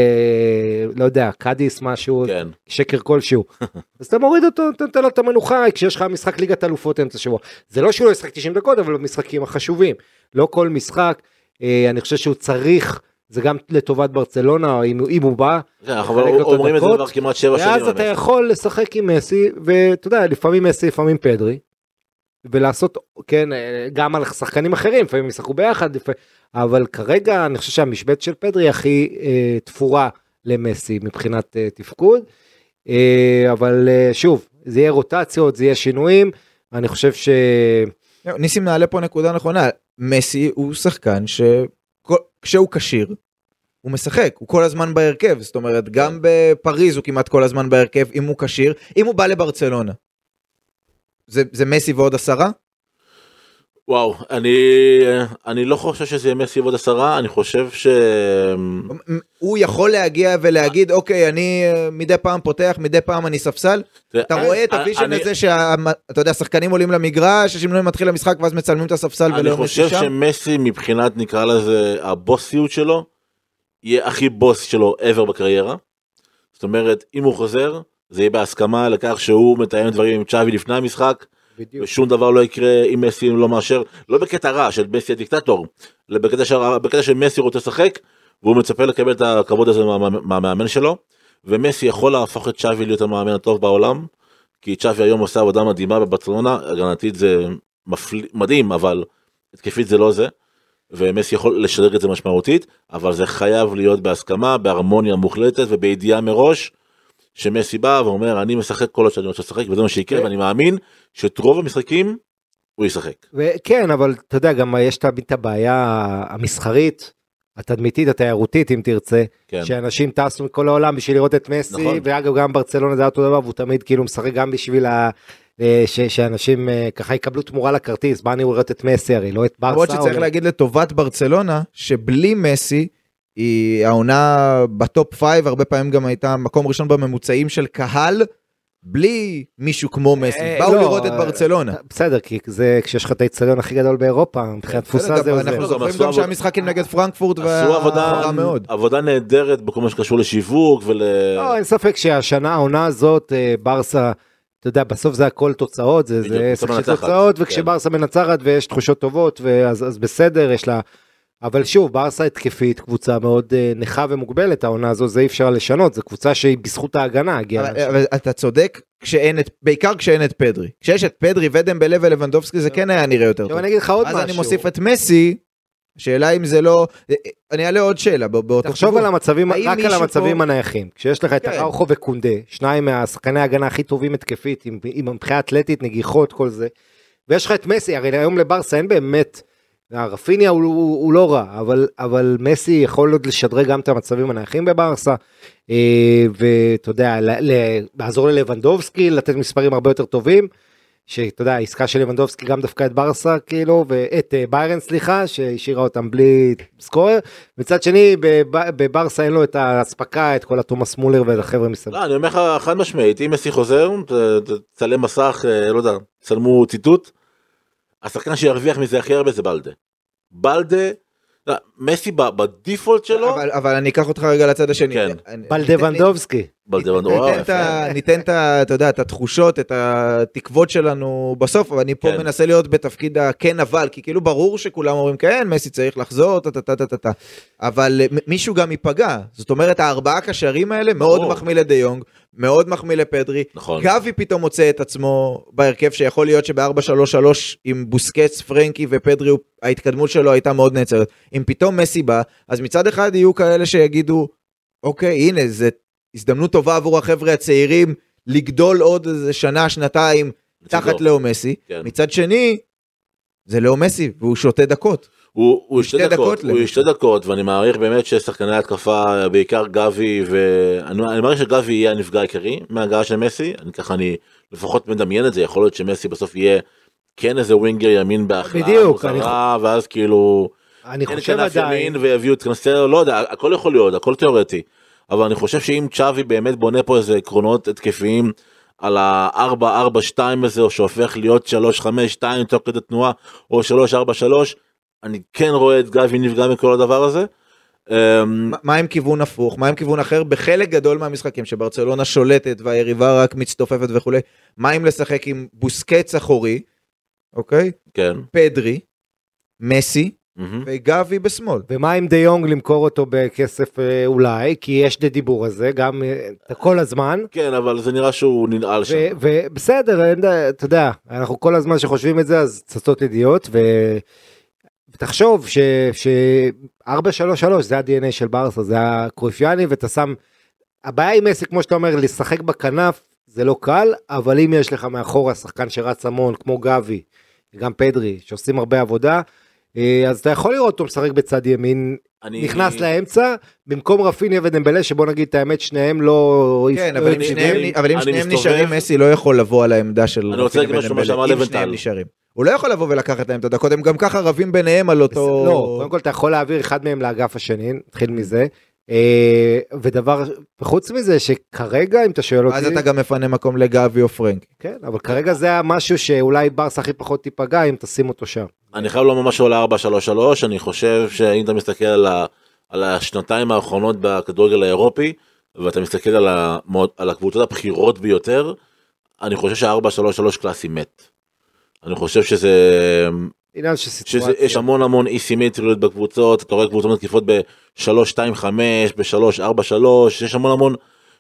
C: לא יודע, קאדיס משהו, כן. שקר כלשהו, אז אתה מוריד אותו, נותן לו את המנוחה, כשיש לך משחק ליגת אלופות אמצע שבוע. זה לא שהוא לא ישחק 90 דקות, אבל במשחקים החשובים. לא כל משחק, אני חושב שהוא צריך... זה גם לטובת ברצלונה, אם, אם הוא בא,
B: כן, אנחנו אומרים את זה כבר כמעט שבע שנים.
C: ואז אתה יכול לשחק עם מסי, ואתה יודע, לפעמים מסי, לפעמים פדרי, ולעשות, כן, גם על שחקנים אחרים, לפעמים ישחקו ביחד, לפעמים, אבל כרגע אני חושב שהמשבצת של פדרי הכי אה, תפורה למסי מבחינת אה, תפקוד, אה, אבל אה, שוב, זה יהיה רוטציות, זה יהיה שינויים, אני חושב ש...
A: ניסים נעלה פה נקודה נכונה, מסי הוא שחקן ש... כשהוא כשיר, הוא משחק, הוא כל הזמן בהרכב, זאת אומרת, גם בפריז הוא כמעט כל הזמן בהרכב, אם הוא כשיר, אם הוא בא לברצלונה. זה, זה מסי ועוד עשרה?
B: וואו, אני, אני לא חושב שזה יהיה מסי ועוד עשרה, אני חושב ש...
A: הוא יכול להגיע ולהגיד, אוקיי, אני אה, מדי פעם פותח, מדי פעם אני ספסל. אתה רואה את ה vision הזה שאתה יודע, שחקנים עולים למגרש, השינוי מתחיל המשחק ואז מצלמים את הספסל ולא
B: אני חושב שמסי מבחינת, נקרא לזה, הבוסיות שלו, יהיה הכי בוס שלו ever בקריירה. זאת אומרת, אם הוא חוזר, זה יהיה בהסכמה לכך שהוא מתאם דברים עם צ'אבי לפני המשחק. בדיוק. ושום דבר לא יקרה אם מסי לא מאשר, לא בקטע רע של מסי הדיקטטור, אלא בקטע, ש... בקטע שמסי רוצה לשחק, והוא מצפה לקבל את הכבוד הזה מהמאמן שלו, ומסי יכול להפוך את צ'אבי להיות המאמן הטוב בעולם, כי צ'אבי היום עושה עבודה מדהימה בברצלונה, הגנתית זה מפל... מדהים, אבל התקפית זה לא זה, ומסי יכול לשדרג את זה משמעותית, אבל זה חייב להיות בהסכמה, בהרמוניה מוחלטת ובידיעה מראש. שמסי בא ואומר אני משחק כל עוד שאני רוצה לשחק וזה מה שיקרה ואני מאמין שאת רוב המשחקים הוא ישחק.
C: כן אבל אתה יודע גם יש תמיד את הבעיה המסחרית התדמיתית התיירותית אם תרצה כן. שאנשים טסו מכל העולם בשביל לראות את מסי נכון. ואגב גם ברצלונה זה אותו דבר והוא תמיד כאילו משחק גם בשביל ה... אה, ש, שאנשים אה, ככה יקבלו תמורה לכרטיס, מה אני רואה את מסי הרי, לא את ברסה.
A: למרות שצריך להגיד לטובת ברצלונה, שבלי מסי, היא העונה בטופ 5 הרבה פעמים גם הייתה מקום ראשון בממוצעים של קהל. בלי מישהו כמו מסי, אה, באו לא, לראות את ברצלונה.
C: בסדר, כי זה כשיש לך את האיצטדיון הכי גדול באירופה, מבחינת תפוסה זה עוזר.
A: אנחנו זוכרים גם שהמשחקים נגד פרנקפורט
B: והחורה מאוד. עבודה נהדרת בכל מה שקשור לשיווק ול...
C: לא, אין ספק שהשנה, העונה הזאת, אה, ברסה, אתה יודע, בסוף זה הכל תוצאות, זה עסק של תוצאות, וכשברסה כן. מנצחת ויש תחושות טובות, אז בסדר, יש לה... אבל שוב, ברסה התקפית, קבוצה מאוד uh, נכה ומוגבלת, העונה הזו, זה אי אפשר לשנות, זו קבוצה שהיא בזכות ההגנה.
A: אבל, אבל אתה צודק, כשאין את, בעיקר כשאין את פדרי. כשיש את פדרי ודמבלה ולבנדובסקי זה כן היה נראה יותר טוב.
C: אני אגיד לך עוד משהו.
A: אז אני מוסיף את מסי, שאלה אם זה לא, אני אעלה עוד שאלה באותו
C: תחשוב על המצבים, רק על המצבים פה... הנייחים. כשיש לך את כן. אראוכו וקונדה, שניים מהשחקני ההגנה הכי טובים התקפית, עם, עם מבחינה אתלטית, נגיחות, כל זה. ויש לך את מסי, הרי היום לברסה אין באמת... רפיניה הוא, הוא, הוא לא רע, אבל, אבל מסי יכול עוד לשדרג גם את המצבים הנייחים בברסה, אה, ואתה יודע, לעזור ללבנדובסקי, לתת מספרים הרבה יותר טובים, שאתה יודע, העסקה של לבנדובסקי גם דווקא את ברסה, כאילו, ואת אה, ביירן, סליחה, שהשאירה אותם בלי סקורר, מצד שני, בברסה אין לו את האספקה, את כל התומאס מולר ואת החבר'ה מסביב.
B: לא, אני אומר לך חד משמעית, אם מסי חוזר, תצלם מסך, אה, לא יודע, צלמו ציטוט. השחקן שירוויח מזה הכי הרבה זה בלדה. בלדה לא, מסי בדיפולט שלו,
A: אבל, אבל אני אקח אותך רגע לצד השני.
B: כן.
A: אני-
C: בלדבנדובסקי.
B: בלדבן-
A: ניתן את. אתה יודע, את התחושות, את התקוות שלנו בסוף, אבל אני פה
B: כן.
A: מנסה להיות בתפקיד הכן אבל, כי כאילו ברור שכולם אומרים כן, מסי צריך לחזור, טה טה טה טה טה טה. אבל אה, מישהו גם ייפגע. זאת אומרת, הארבעה קשרים האלה מאוד. מחמיא לדה יונג, מאוד מחמיא לפדרי.
B: נכון.
A: גבי פתאום מוצא את עצמו בהרכב שיכול להיות שב-4-3-3 עם בוסקץ, פרנקי ופדרי, ההתקדמות שלו הייתה מאוד נעצרת. אם פתאום מסי בא, אז מצד אחד יהיו כאלה שיגידו, אוקיי, הנה, זה הזדמנות טובה עבור החבר'ה הצעירים לגדול עוד איזה שנה, שנתיים, תחת
B: לצידו.
A: לאו מסי.
B: כן.
A: מצד שני, זה לאו מסי, והוא שותה דקות.
B: הוא, הוא
A: שתי
B: שתי דקות,
A: דקות
B: הוא. שתי דקות ואני מעריך באמת ששחקני התקפה בעיקר גבי ואני אני מעריך שגבי יהיה הנפגע העיקרי מההגעה של מסי אני ככה אני לפחות מדמיין את זה יכול להיות שמסי בסוף יהיה כן איזה ווינגר ימין בהכלאה
C: בדיוק, אני
B: ואז כאילו
C: אני חושב עדיין,
B: ויביאו את קנסטר לא יודע הכל יכול להיות הכל תיאורטי אבל אני חושב שאם צ'אבי באמת בונה פה איזה עקרונות התקפיים על ה-4-4-2 הזה או שהופך להיות 3-5-2 תוך כדי תנועה או 3-4-3 אני כן רואה את גבי נפגע מכל הדבר הזה. אמ,
A: מה- עם כיוון הפוך? מה עם כיוון אחר? בחלק גדול מהמשחקים שברצלונה שולטת והיריבה רק מצטופפת וכולי, מה אם לשחק עם בוסקץ אחורי, אוקיי?
B: כן.
A: פדרי, מסי. וגבי בשמאל.
C: ומה עם דה יונג למכור אותו בכסף אה, אולי, כי יש את הדיבור הזה, גם אה, כל הזמן.
B: כן אבל זה נראה שהוא ננעל שם.
C: ובסדר, אתה יודע, אנחנו כל הזמן שחושבים את זה, אז צצות ידיעות, ו... ותחשוב ש... ש... 4-3-3 זה ה-DNA של ברסה, זה הקרויפיאני, ואתה שם... הבעיה עם מסי, כמו שאתה אומר, לשחק בכנף זה לא קל, אבל אם יש לך מאחורה שחקן שרץ המון, כמו גבי, גם פדרי, שעושים הרבה עבודה, אה, אז אתה יכול לראות אותו משחק בצד ימין,
B: אני-
C: נכנס לאמצע, במקום רפיניה ודמבלה, שבוא נגיד את האמת, שניהם לא...
A: כן,
C: לא
A: אבל אם
C: יציבים.
A: שניהם- אבל אם
B: אני
A: שניהם
B: מסתובב-
A: נשארים, מסי לא יכול לבוא על העמדה של רפיניה ודמבלה, אם. שניהם נשארים. הוא לא יכול לבוא ולקחת להם את הדקות, הם גם ככה רבים ביניהם על אותו...
C: לא, קודם כל אתה יכול להעביר אחד מהם לאגף השני, נתחיל מזה. אה, ודבר, וחוץ מזה שכרגע אם אתה שואל אותי,
A: אז אתה גם מפנה מקום לגבי או פרנק.
C: כן, אבל כרגע זה המשהו שאולי ברסה הכי פחות תיפגע אם תשים אותו שם.
B: אני חייב לומר משהו על ה-4-3-3 אני חושב שאם אתה מסתכל על, ה, על השנתיים האחרונות בכדורגל האירופי ואתה מסתכל על, המוד, על הקבוצות הבכירות ביותר אני חושב שה-4-3-3 קלאסי מת. אני חושב שזה
C: עניין של
B: שיש
C: סיטואציה.
B: המון המון אי סימטריות בקבוצות אתה רואה קבוצות מתקיפות ב-3-2-5 ב-3-4-3 יש המון המון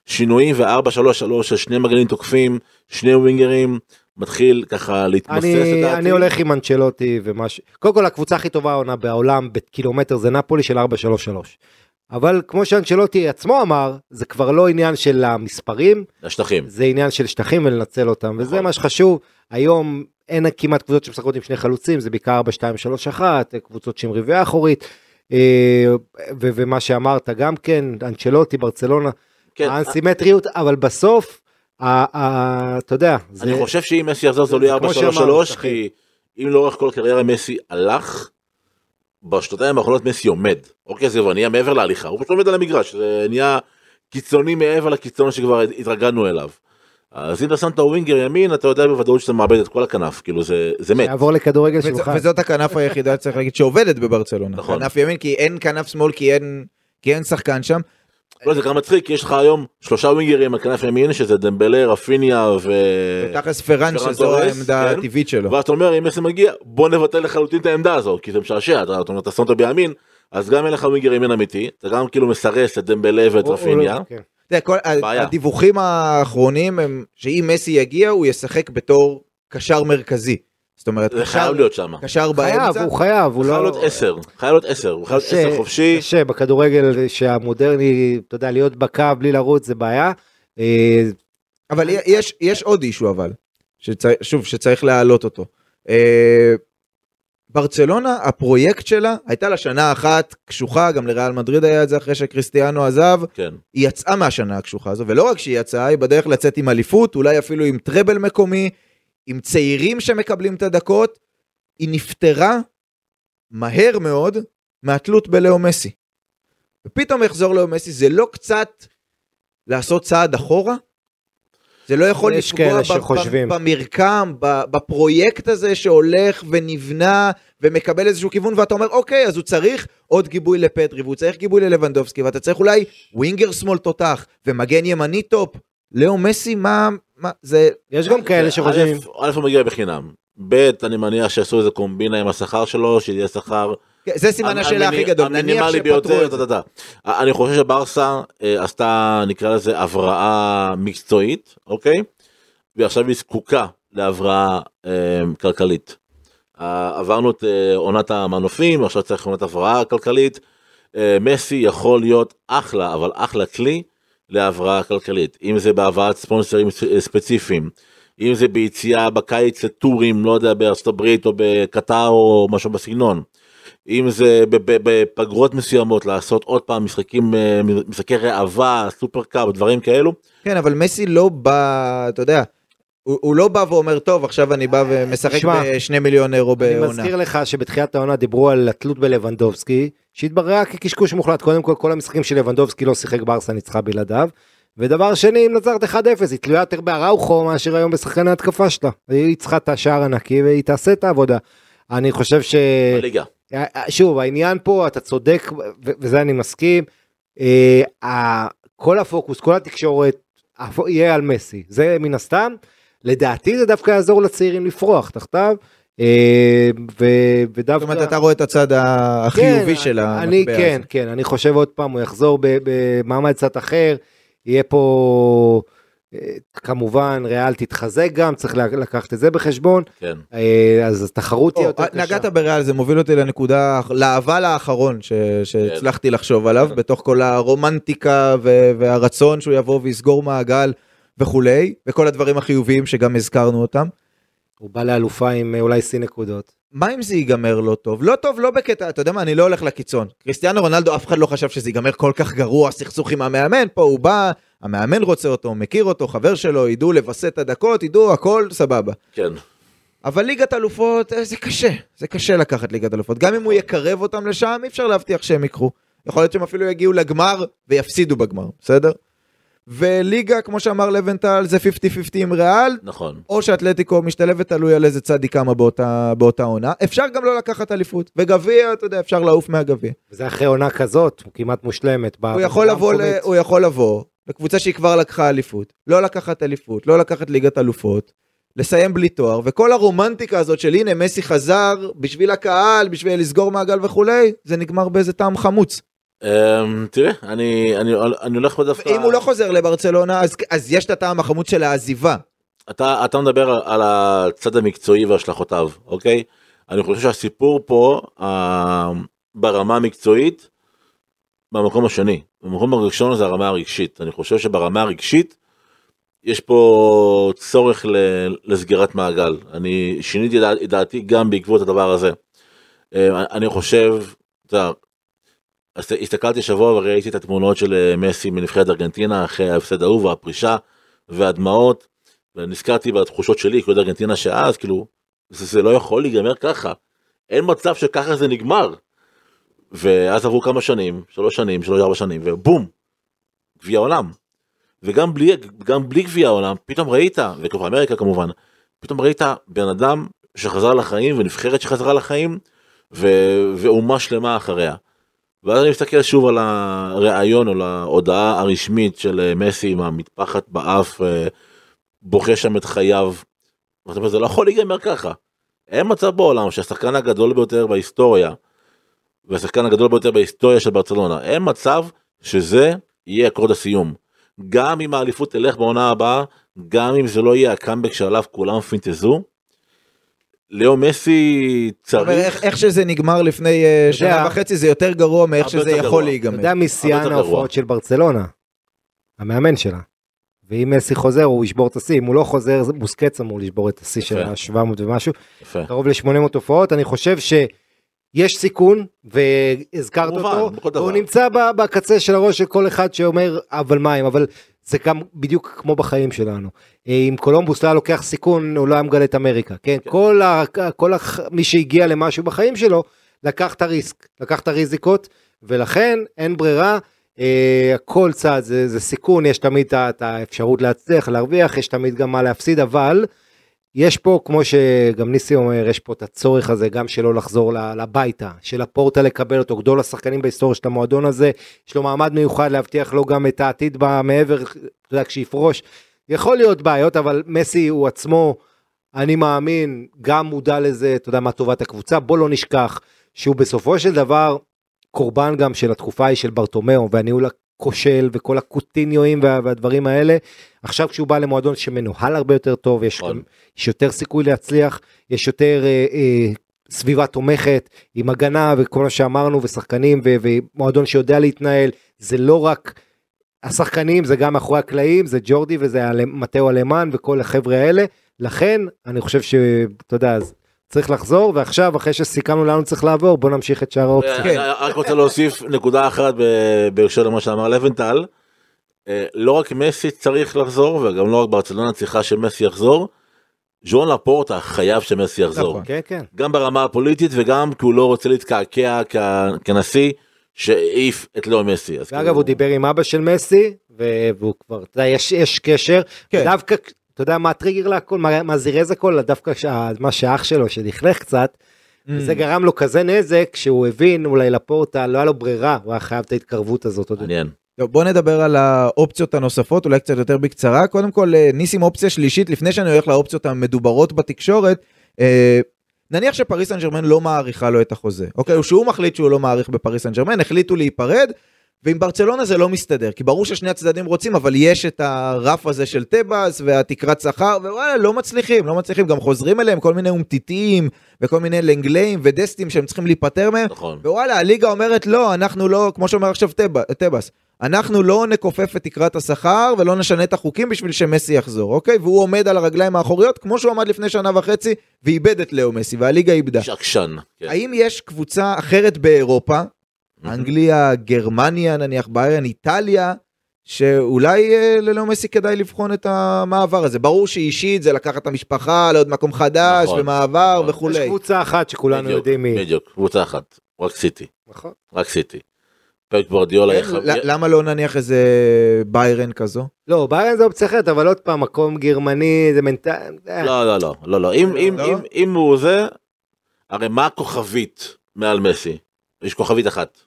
B: שינויים ו-4-3-3 של שני מגנים תוקפים שני ווינגרים מתחיל ככה להתמוסס
C: אני,
B: לדעתי.
C: אני הולך עם אנצ'לוטי ומשהו, קודם כל הקבוצה הכי טובה העונה בעולם בקילומטר זה נפולי של 4-3-3. אבל כמו שאנצ'לוטי עצמו אמר, זה כבר לא עניין של המספרים,
B: השטחים.
C: זה עניין של שטחים ולנצל אותם, וזה
B: נכון.
C: מה שחשוב. היום אין כמעט קבוצות שמשחקות עם שני חלוצים, זה בעיקר 4-2-3-1, קבוצות שהן רביעייה אחורית, אה, ו- ומה שאמרת גם כן, אנצ'לוטי, ברצלונה,
B: כן,
C: האסימטריות, אבל בסוף, אתה יודע, זה...
B: אני חושב שאם מסי יחזור זה לא יהיה
C: כמו
B: 4-3-3
C: שאמרנו,
B: כי אם לאורך כל קריירה מסי הלך, בשנתיים האחרונות מסי עומד. אוקיי זה כבר נהיה מעבר להליכה, הוא פשוט עומד על המגרש, זה נהיה קיצוני מעבר לקיצון שכבר התרגלנו אליו. אז אם אתה שם את הווינגר ימין אתה יודע בוודאות שאתה מאבד את כל הכנף, כאילו זה, זה מת.
C: יעבור לכדורגל שלך.
A: וזאת הכנף היחידה צריך להגיד שעובדת בברצלונה.
B: נכון.
A: כנף ימין כי אין כנף שמאל כי אין כי אין שחקן שם.
B: לא, זה גם מצחיק, יש לך היום שלושה ווינגרים על כנף ימין שזה דמבלה, רפיניה ו...
A: ותכלס פרן שזו העמדה
B: כן.
A: הטבעית שלו.
B: ואז אתה אומר אם מסי מגיע בוא נבטל לחלוטין את העמדה הזו כי זה משעשע אתה, אתה, אומר, אתה שם אותו בימין אז גם אין לך ווינגר ימין אמיתי אתה גם כאילו מסרס את דמבלה ואת
C: או
B: רפיניה.
C: לא, כן.
A: הדיווחים האחרונים הם שאם מסי יגיע הוא ישחק בתור קשר מרכזי. זאת אומרת
B: זה
A: קשר-
B: חייב להיות שם.
A: קשר
C: חייב,
A: באמצע.
C: הוא חייב, הוא
B: חייב
C: לא...
B: להיות 10 חייב להיות 10 הוא חייב להיות 10 חופשי.
C: קשה בכדורגל שהמודרני, אתה יודע, להיות בקו בלי לרוץ זה בעיה. אה,
A: אבל יש יש עוד אישו אבל. שצריך- שוב שצריך להעלות אותו. אה, ברצלונה הפרויקט שלה הייתה לה שנה אחת קשוחה גם לריאל מדריד היה את זה אחרי שקריסטיאנו עזב
B: כן.
A: היא יצאה מהשנה הקשוחה הזו ולא רק שהיא יצאה היא בדרך לצאת עם אליפות אולי אפילו עם טראבל מקומי עם צעירים שמקבלים את הדקות היא נפטרה מהר מאוד מהתלות בליאו מסי. ופתאום יחזור ליאו מסי זה לא קצת לעשות צעד אחורה זה לא יכול לפגוע
C: שחושבים.
A: במרקם, בפרויקט הזה שהולך ונבנה ומקבל איזשהו כיוון, ואתה אומר, אוקיי, אז הוא צריך עוד גיבוי לפדרי, והוא צריך גיבוי ללבנדובסקי, ואתה צריך אולי winger שמאל תותח, ומגן ימני טופ. לאו מסי, מה, מה, זה,
C: יש גם כאלה שחושבים,
B: א', הוא מגיע בחינם. ב', אני מניח שעשו איזה קומבינה עם השכר שלו, שיהיה שכר
A: זה סימן השאלה הכי גדול, נניח
B: ביותר,
A: את זה.
B: אני חושב שברסה אה, עשתה, נקרא לזה, הבראה מקצועית, אוקיי? ועכשיו היא זקוקה להבראה אה, כלכלית. עברנו את אה, עונת המנופים, עכשיו צריך עונת הבראה כלכלית. מסי יכול להיות אחלה, אבל אחלה כלי להבראה כלכלית. אם זה בהבאת ספונסרים ס- ספציפיים, אם זה ביציאה בקיץ לטורים, לא יודע, בארצות הברית או בקטר או משהו בסגנון. אם זה בפגרות מסוימות לעשות עוד פעם משחקים, אה, משחקי ראווה, סופר קאפ, דברים כאלו.
A: כן, אבל מסי לא בא, אתה יודע, הוא, הוא לא בא ואומר, טוב, עכשיו אני בא ומשחק
C: שמע,
A: בשני מיליון אירו
C: אני
A: בעונה.
C: מזכיר לך שבתחילת העונה דיברו על התלות בלבנדובסקי, שהתבררה כקשקוש מוחלט, קודם כל כל המשחקים של לבנדובסקי לא שיחק ברסה ניצחה בלעדיו, ודבר שני, אם נצרת 1-0, היא תלויה יותר באראוכו מאשר היום בשחקני ההתקפה שלה. היא צריכה את השער הנקי והיא תעשה את העבודה. אני חושב ש...
B: בליגה.
C: אה, שוב העניין פה אתה צודק וזה אני מסכים אה, כל הפוקוס כל התקשורת יהיה על מסי זה מן הסתם לדעתי זה דווקא יעזור לצעירים לפרוח תחתיו אה, ו-
A: זאת
C: ודווקא
A: אומרת, אתה רואה את הצד החיובי
C: כן,
A: של
C: אני
A: המטבע
C: כן
A: הזה.
C: כן אני חושב עוד פעם הוא יחזור במעמד קצת אחר יהיה פה אה, כמובן ריאל תתחזק גם צריך לקחת את זה בחשבון
B: כן.
C: אה, אז התחרות תהיה
A: או,
C: יותר קשה.
A: נגעת בריאל, זה מוביל אותי לנקודה, לאבל האחרון ש- שהצלחתי לחשוב עליו, בתוך כל הרומנטיקה ו- והרצון שהוא יבוא ויסגור מעגל וכולי, וכל הדברים החיוביים שגם הזכרנו אותם.
C: הוא בא לאלופה עם אה, אולי שיא נקודות.
A: מה אם זה ייגמר לא טוב? לא טוב, לא בקטע, אתה יודע מה, אני לא הולך לקיצון. קריסטיאנו רונלדו, אף אחד לא חשב שזה ייגמר כל כך גרוע, סכסוך עם המאמן, פה הוא בא, המאמן רוצה אותו, מכיר אותו, חבר שלו, ידעו לווסת את הדקות, ידעו, הכל סבבה.
B: כן.
A: אבל ליגת אלופות, אה, זה קשה, זה קשה לקחת ליגת אלופות. גם אם הוא יקרב אותם לשם, אי אפשר להבטיח שהם יקחו. יכול להיות שהם אפילו יגיעו לגמר ויפסידו בגמר, בסדר? וליגה, כמו שאמר לבנטל, זה 50-50 עם ריאל,
B: נכון.
A: או שאתלטיקו משתלבת, תלוי על איזה צד היא קמה באותה, באותה עונה. אפשר גם לא לקחת אליפות. וגביע, אתה יודע, אפשר לעוף מהגביע.
C: וזה אחרי עונה כזאת, כמעט מושלמת.
A: הוא יכול לבוא, ל... הוא יכול לבוא לקבוצה שהיא כבר לקחה אליפות, לא לקחת אליפות, לא לקחת ליגת אלופות, לסיים בלי תואר, וכל הרומנטיקה הזאת של הנה מסי חזר בשביל הקהל, בשביל לסגור מעגל וכולי, זה נגמר באיזה טעם חמוץ.
B: אמ, תראה, אני אני אני הולך בדווקא...
A: אם הוא לא חוזר לברצלונה, אז, אז יש את הטעם החמוץ של העזיבה.
B: אתה אתה מדבר על- הצד המקצועי והשלכותיו, אוקיי? אני חושב שהסיפור פה ברמה המקצועית, במקום השני. במקום הראשון זה הרמה הרגשית. אני חושב שברמה הרגשית יש פה צורך לסגירת מעגל. אני שיניתי את דע- את דעתי גם בעקבות הדבר הזה. אה, אני חושב, אתה יודע, אז הסתכלתי שבוע וראיתי את התמונות של אה, מסי מנבחרת ארגנטינה אחרי ההפסד ההוא והפרישה והדמעות. ונזכרתי בתחושות שלי כעוד ארגנטינה שאז כאילו זה, זה לא יכול להיגמר ככה אין מצב שככה זה נגמר. ואז עברו כמה שנים שלוש שנים שלוש ארבע שנים ובום גביע עולם. וגם בלי גם בלי גביע העולם פתאום ראית וקופה אמריקה כמובן פתאום ראית בן אדם שחזר לחיים ונבחרת שחזרה לחיים ו, ואומה שלמה אחריה. ואז אני מסתכל שוב על הראיון או להודעה הרשמית של אה, מסי עם המטפחת באף אה, בוכה שם את חייו. ואתה אומר, זה לא יכול להיגמר ככה. אין מצב בעולם שהשחקן הגדול ביותר בהיסטוריה, והשחקן הגדול ביותר בהיסטוריה של ברצלונה, אין מצב שזה יהיה אקורד הסיום. גם אם האליפות תלך בעונה הבאה, גם אם זה לא יהיה הקאמבק שעליו כולם פינטזו, לאו מסי
A: זאת אומרת, איך,
B: צריך...
A: איך שזה נגמר לפני אה, שנה וחצי, זה יותר גרוע מאיך שזה יכול
B: גרוע.
C: אתה
A: להיגמר.
C: יודע מי שיאן ההופעות. של ברצלונה? המאמן שלה. ואם מסי חוזר הוא ישבור את השיא, אם הוא לא חוזר בוסקץ אמור לשבור את השיא של
B: יפה.
C: ה-700 ומשהו,
B: יפה.
C: קרוב ל-800 הופעות, אני חושב שיש סיכון, והזכרת אותו. והוא נמצא בקצה של הראש של כל אחד שאומר אבל מה אם, אבל זה גם בדיוק כמו בחיים שלנו. אם קולומבוס לא היה לוקח סיכון הוא לא היה מגלה את אמריקה, כן?
B: כן.
C: כל, ה, כל ה, מי שהגיע למשהו בחיים שלו לקח את הריסק, לקח את הריזיקות, ולכן אין ברירה. אה, הכל צעד זה, זה סיכון, יש תמיד את האפשרות להצליח, להרוויח, יש תמיד גם מה להפסיד, אבל יש פה, כמו שגם ניסי אומר, יש פה את הצורך הזה גם שלא לחזור לביתה, של הפורטה לקבל אותו, גדול השחקנים בהיסטוריה של המועדון הזה, יש לו מעמד מיוחד להבטיח לו גם את העתיד במעבר, אתה יודע, כשיפרוש. יכול להיות בעיות, אבל מסי הוא עצמו, אני מאמין, גם מודע לזה, אתה יודע, מה טובת הקבוצה, בוא לא נשכח שהוא בסופו של דבר קורבן גם של התקופה ההיא של ברטומיאו והניהול הכושל וכל הקוטיניואים וה, והדברים האלה. עכשיו כשהוא בא למועדון שמנוהל הרבה יותר טוב, יש,
B: נכון.
C: גם, יש יותר סיכוי להצליח, יש יותר אה, אה, סביבה תומכת עם הגנה וכל מה שאמרנו ושחקנים ו, ומועדון שיודע להתנהל, זה לא רק השחקנים, זה גם מאחורי הקלעים, זה ג'ורדי וזה מתאו אלמן וכל החבר'ה האלה, לכן אני חושב שאתה יודע, אז צריך לחזור ועכשיו אחרי שסיכמנו לאן צריך לעבור בוא נמשיך את שאר האופציות.
A: כן.
B: אני רק רוצה להוסיף נקודה אחת בהקשר למה שאמר לבנטל. אה, לא רק מסי צריך לחזור וגם לא רק ברצלונה צריכה שמסי יחזור. ז'ואן לפורטה חייב שמסי יחזור.
A: נכון.
C: כן כן.
B: גם ברמה הפוליטית וגם כי הוא לא רוצה להתקעקע כנשיא שהעיף את לאו מסי.
C: ואגב
B: כאילו-
C: הוא דיבר עם אבא של מסי והוא כבר, אתה יודע, יש, יש קשר,
A: כן.
C: דווקא, אתה יודע מה הטריגר להכל, מה, מה זירז הכל, דווקא שה- מה שאח שלו שלכלך קצת,
A: Mm.
C: זה גרם לו כזה נזק שהוא הבין אולי לפורטה, לא היה לו ברירה, הוא היה חייב את ההתקרבות הזאת.
B: מעניין.
A: טוב, בוא נדבר על האופציות הנוספות, אולי קצת יותר בקצרה. קודם כל, אה, ניסים אופציה שלישית, לפני שאני הולך לאופציות המדוברות בתקשורת, אה, נניח שפריס סן ג'רמן לא מעריכה לו את החוזה, אוקיי? או שהוא מחליט שהוא לא מעריך בפריס סן ג'רמן, החליטו להיפרד, ועם ברצלונה זה לא מסתדר, כי ברור ששני הצדדים רוצים, אבל יש את הרף הזה של טבעס והתקרת שכר, ווואלה, לא מצליחים, לא מצליחים, גם חוזרים אליהם כל מיני אומטיטים, וכל מיני לנגליים ודסטים שהם צריכים להיפטר מהם,
B: נכון.
A: ווואלה, הליגה אומרת לא, אנחנו לא, כמו שאומר עכשיו טבע- טבעס, אנחנו לא נכופף את תקרת השכר ולא נשנה את החוקים בשביל שמסי יחזור, אוקיי? והוא עומד על הרגליים האחוריות כמו שהוא עמד לפני שנה וחצי ואיבד את לאו מסי והליגה איבדה.
B: איש עקשן. כן.
A: האם יש קבוצה אחרת באירופה, אנגליה, גרמניה נניח, ביירן, איטליה, שאולי אה, ללאו מסי כדאי לבחון את המעבר הזה? ברור שאישית זה לקחת את המשפחה לעוד מקום חדש
B: נכון,
A: ומעבר
B: נכון.
C: יש
A: וכולי.
C: קבוצה אחת שכולנו
B: בדיוק,
C: יודעים מי.
B: בדיוק, קבוצה אחת. רק סיטי.
C: נכון.
B: רק סיטי. פרק גוורדיולה
A: כן,
B: יחב-
A: למה לא נניח איזה ביירן כזו?
C: לא, ביירן זה אופציה אחרת, אבל עוד פעם, מקום גרמני, זה מנטל...
B: לא לא לא לא לא אם אם
A: לא?
B: אם אם הוא זה הרי מה הכוכבית מעל מסי יש כוכבית אחת
A: אה,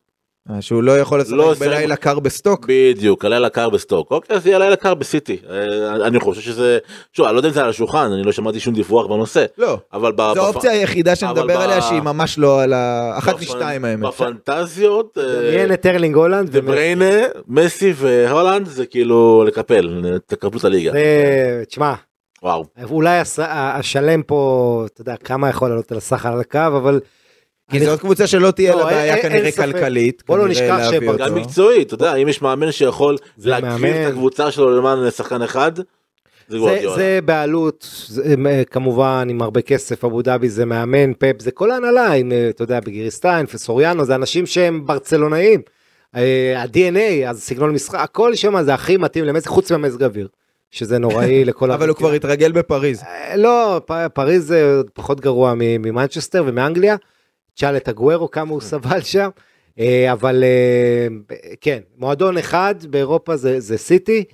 A: שהוא לא יכול לשחק
B: לא,
A: בלילה קר בסטוק?
B: בדיוק הלילה קר בסטוק אוקיי אז יהיה לילה קר בסיטי אה, אני חושב שזה שוב אני לא יודע אם זה על השולחן אני לא שמעתי שום דיווח בנושא
A: לא.
B: אבל ב-
A: זו
B: בפ-
A: האופציה היחידה
B: ב-
A: עליה שהיא ממש לא על ה... אחת משתיים האמת.
B: בפנטזיות אה,
C: דמיין את ארלינג הולאנד, ומסי.
B: ובריינה מסי והולאנד זה כאילו לקפל תקפלו את הליגה
C: תשמע,
B: וואו
C: אולי הס- השלם פה, אתה יודע, כמה יכול לעלות על הסחר על הקו, אבל...
A: כי זאת קבוצה שלא תהיה
C: לא,
A: לה בעיה
C: אין- אין
A: כנראה. כלכלית.
C: בוא לא נשכח
A: אותו.
B: גם מקצועית אתה יודע אם יש מאמן שיכול להקריב
C: מאמן.
B: את הקבוצה שלו למען שחקן אחד זה
C: זה. זה בעלות, זה, כמובן עם הרבה כסף, אבו דאבי זה מאמן, פפ, זה כל ההנהלה, עם, אה, אתה יודע, בגיריסטיין, פסוריאנו, זה אנשים שהם ברצלונאים. אה, ה-DNA, אז סגנון משחק, הכל שם זה הכי מתאים למזג, חוץ מהמזג אוויר, שזה נוראי לכל...
A: אבל הוא כבר התרגל בפריז.
C: אה, לא, פריז זה פחות גרוע מ- ממנצ'סטר ומאנגליה. תשאל את הגוורו כמה הוא סבל שם. אה, אבל אה, כן, מועדון אחד באירופה זה, זה סיטי.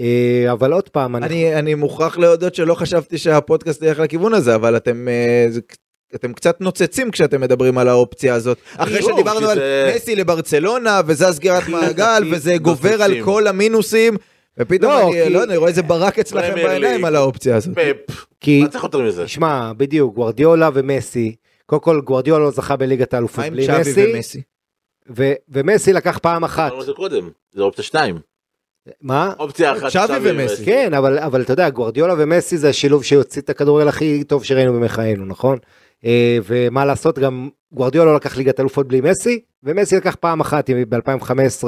C: אה, אבל עוד פעם, אני...
A: אני אני מוכרח להודות שלא חשבתי שהפודקאסט ילך לכיוון הזה, אבל אתם... אתם קצת נוצצים כשאתם מדברים על האופציה הזאת. אחרי שדיברנו
B: כי
A: על מסי לברצלונה, וזה הסגירת מעגל, וזה גובר על. כל המינוסים, ופתאום
C: לא,
A: אני
C: כי-
A: לא אני רואה איזה ברק אצלכם בעיניים. על האופציה הזאת.
B: פפ
C: כי,
B: מה צריך יותר מזה
C: תשמע, בדיוק, גוורדיולה ומסי, קודם כל גוורדיולה לא זכה בליגת האלופות
A: מה עם
C: בלי
A: צ'אבי
C: מסי,
A: ומסי?
C: ו- ומסי לקח פעם אחת.
B: אמרנו את זה קודם זה אופציה 2
C: מה?
B: אופציה אחת
A: צ'אבי ומסי.
C: כן, אבל, אבל אתה יודע, גוורדיולה ומסי זה השילוב שיוציא את הכדורגל הכי טוב שראינו בימי חיינו, נכון? אה, ומה לעשות, גם גוורדיולה לא לקח ליגת אלופות בלי מסי, ומסי לקח פעם אחת ב-2015.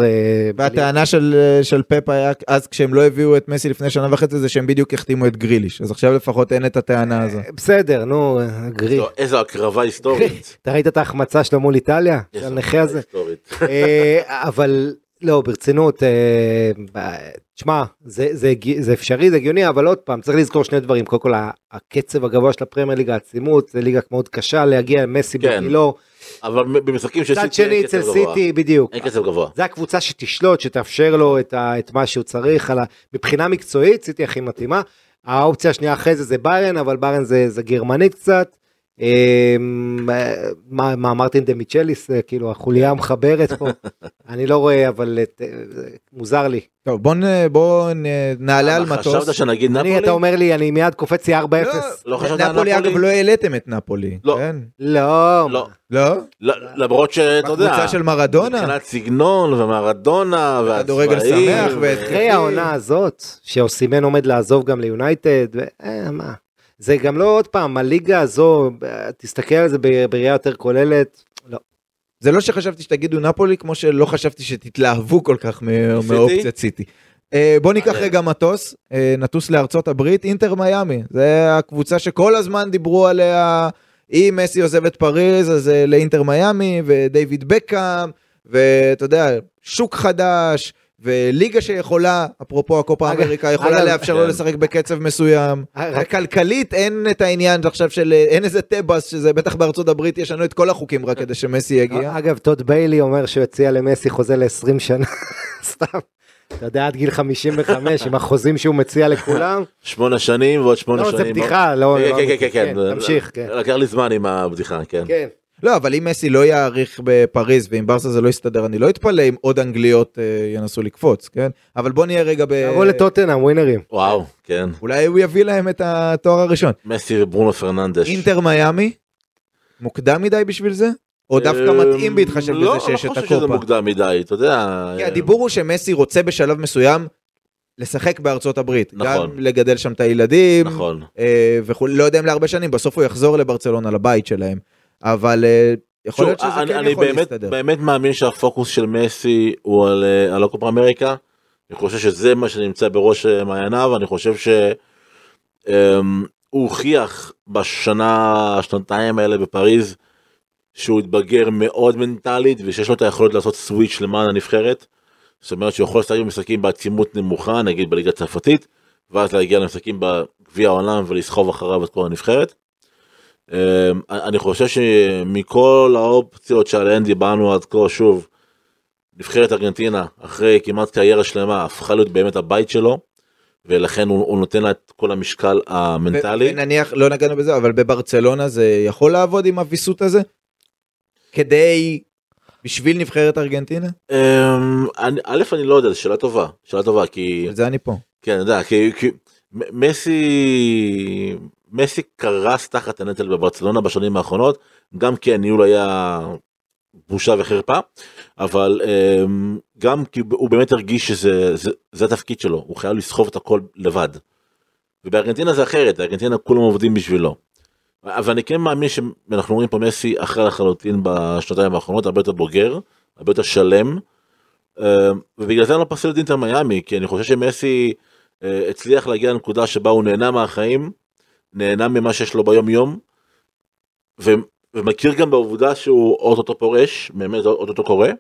A: והטענה של, של פפ היה אז כשהם לא הביאו את מסי לפני שנה וחצי זה שהם בדיוק החתימו את גריליש אז עכשיו לפחות אין את הטענה הזו.
C: בסדר, נו, גרי.
B: איזו- איזו הקרבה היסטורית
C: אתה ראית את ההחמצה שלו מול איטליה? הנכה הזה?
B: היסטורית.
C: אה, אבל לא, ברצינות, אה, תשמע, זה, זה, הג- זה אפשרי, זה הגיוני, אבל עוד פעם, צריך לזכור שני דברים. קודם כל, הקצב הגבוה של הפרמייר ליגה, העצימות, זה ליגה מאוד קשה להגיע, מסי
B: כן.
C: בגילו.
B: אבל במשחקים של סיטי
C: שני,
B: אין
C: אצל
B: קצב גבוה.
C: סיטי, בדיוק.
B: אין קצב גבוה.
C: זה הקבוצה שתשלוט, שתאפשר לו את, ה, את מה שהוא צריך. ה, מבחינה מקצועית, סיטי הכי מתאימה. האופציה השנייה אחרי זה זה ביירן, אבל ביירן זה, זה גרמנית קצת. אמ, מה, מה מרטין דה מיצ'ליס, אה, כאילו החוליה המחברת פה. אני לא רואה, אבל אה, זה מוזר לי.
A: טוב, בוא, נ- בוא נ- נעלה על מטוס.
B: חשבת שנגיד
C: אני,
B: נפולי?
C: אתה אומר לי, אני מיד קופץ לי 4-0.
B: לא חשבת על
A: נפולי,
B: נפולי?
A: אגב, לא העליתם את נפולי.
B: לא.
A: כן?
C: לא.
B: לא.
A: לא?
B: למרות שאתה יודע,
A: בקבוצה של מרדונה?
B: מבחינת סגנון ומרדונה
A: כדורגל
B: והצבעים.
A: שמח ואת-
C: אחרי העונה הזאת, שאוסימן עומד לעזוב גם ליונייטד, ו- אה, מה. זה גם לא עוד פעם, הליגה הזו, אה, תסתכל על זה בראייה יותר כוללת, לא.
A: זה לא שחשבתי שתגידו נפולי, כמו שלא חשבתי שתתלהבו כל כך? מאופציית סיטי. אה, בוא ניקח
B: מעניין.
A: רגע מטוס, אה, נטוס לארצות הברית, אינטר מיאמי. זה הקבוצה שכל הזמן דיברו עליה, אם מסי עוזב את פריז, אז אה, לאינטר מיאמי, ודייוויד בקאם, ואתה יודע, שוק חדש, וליגה שיכולה, אפרופו הקופה האמריקה, יכולה
C: אגב-
A: לאפשר לו
B: כן.
A: לשחק בקצב מסוים. כלכלית אין את העניין עכשיו של, אה, אין איזה טבס, שזה בטח בארצות הברית ישנו את כל החוקים רק כדי שמסי יגיע.
C: אגב, טוד ביילי אומר שהוא הציע למסי חוזה ל-20 שנה, סתם. אתה יודע, עד גיל 55, עם החוזים שהוא מציע לכולם.
B: שמונה שנים ועוד שמונה
C: לא,
B: שנים.
C: זה בדיחה, לא...
B: כן,
C: לא
B: כן, כן. כן, כן.
C: תמשיך, כן.
B: לקח לי זמן עם הבדיחה, כן.
C: כן.
A: לא, אבל אם מסי לא יאריך בפריז ואם ברסה זה לא יסתדר, אני לא אתפלא אם עוד אנגליות אה, ינסו לקפוץ, כן? אבל בוא נהיה רגע ב...
C: תבוא לטוטנאם, ווינרים.
B: וואו, כן.
A: אולי הוא יביא להם את התואר הראשון.
B: מסי וברונו פרננדש.
A: אינטר מיאמי, מוקדם מדי בשביל זה? או דווקא
B: אמ,
A: מתאים בהתחשב
B: לא,
A: בזה שיש
B: לא
A: את
B: חושב שזה
A: הקופה?
B: מוקדם מדי, אתה יודע.
A: כי הדיבור הוא שמסי רוצה בשלב מסוים לשחק בארצות הברית.
B: נכון.
A: גם לגדל שם את הילדים,
B: נכון.
A: אה, וכולי, לא יודע אם להרבה שנים, בסוף הוא יחזור לברצלונה, לבית שלהם. אבל אה, יכול להיות שזה
B: אני,
A: כן
B: אני
A: יכול להסתדר.
B: באמת מאמין שהפוקוס של מסי הוא על, אה, על אמריקה. אני חושב שזה מה שנמצא בראש אה, מעייניו, אני חושב שהוא הוכיח בשנה, שנתיים האלה בפריז, שהוא התבגר מאוד מנטלית ושיש לו את היכולת לעשות סוויץ' למען הנבחרת. זאת אומרת שהוא יכול לשחק במשחקים בעצימות נמוכה, נגיד בליגה הצרפתית, ואז להגיע למשחקים בגביע העולם ולסחוב אחריו את כל הנבחרת. אמ, אני חושב שמכל האופציות שעליהן דיברנו עד כה, שוב, נבחרת ארגנטינה, אחרי כמעט קריירה שלמה, הפכה להיות באמת הבית שלו, ולכן הוא, הוא נותן לה את כל המשקל המנטלי.
A: ונניח, לא נגענו בזה, אבל בברצלונה זה יכול לעבוד עם הוויסות הזה? כדי, בשביל נבחרת ארגנטינה?
B: אמ, אני- א', אני לא יודע, זו שאלה טובה, שאלה טובה, כי,
A: זה אני פה.
B: כן, אני יודע, כי, כי מ- מסי, מסי קרס תחת הנטל בברצלונה בשנים האחרונות, גם כי הניהול היה בושה וחרפה, אבל אמ, גם כי הוא באמת הרגיש שזה זה, זה התפקיד שלו, הוא חייב לסחוב את הכל לבד. ובארגנטינה זה אחרת, בארגנטינה כולם עובדים בשבילו. אבל אני כן מאמין שאנחנו רואים פה מסי אחר לחלוטין בשנתיים האחרונות, הרבה יותר בוגר, הרבה יותר שלם, אמ, ובגלל זה אני לא פסל את אינטר מיאמי, כי אני חושב שמסי אה, הצליח להגיע לנקודה שבה הוא נהנה מהחיים, נהנה ממה שיש לו ביום יום, ו- ומכיר גם בעובדה שהוא אוטוטו פורש, באמת אוטוטו קורה,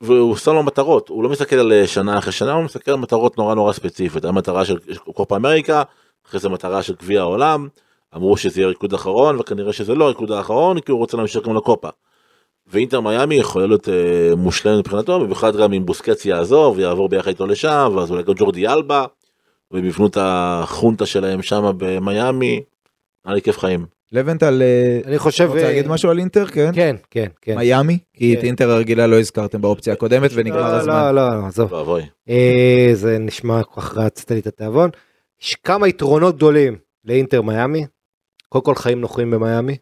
B: והוא שם לו מטרות, הוא לא מסתכל על אה, שנה אחרי שנה, הוא מסתכל על מטרות נורא נורא ספציפית, המטרה של קופה אמריקה, אחרי זה מטרה של גביע העולם, אמרו שזה יהיה ריקוד אחרון, וכנראה שזה לא הריקוד האחרון, כי הוא רוצה להמשיך גם לקופה. ואינטר מיאמי יכולה להיות אה, מושלמת מבחינתו, במיוחד גם אם בוסקץ יעזוב ויעבור ביחד איתו לשם, ואז אולי גם ג'ורדי אלבה, והם יבנו את החונטה שלהם שם במיאמי, היה לי כיף חיים.
A: לבנטל, אה,
C: אני חושב...
A: רוצה
C: אה,
A: להגיד משהו על אינטר? כן?
C: כן, כן, כן.
A: מיאמי? כי את
C: כן.
A: אינטר הרגילה לא הזכרתם באופציה הקודמת ונגמר
C: לא,
A: הזמן.
C: לא, לא, לא, עזוב.
B: ואבוי.
C: אה, זה נשמע כל כך רצת לי את התיאבון. יש כמה יתרונות גדולים לאינטר מיאמי. קודם כל חיים נוחים במיאמי.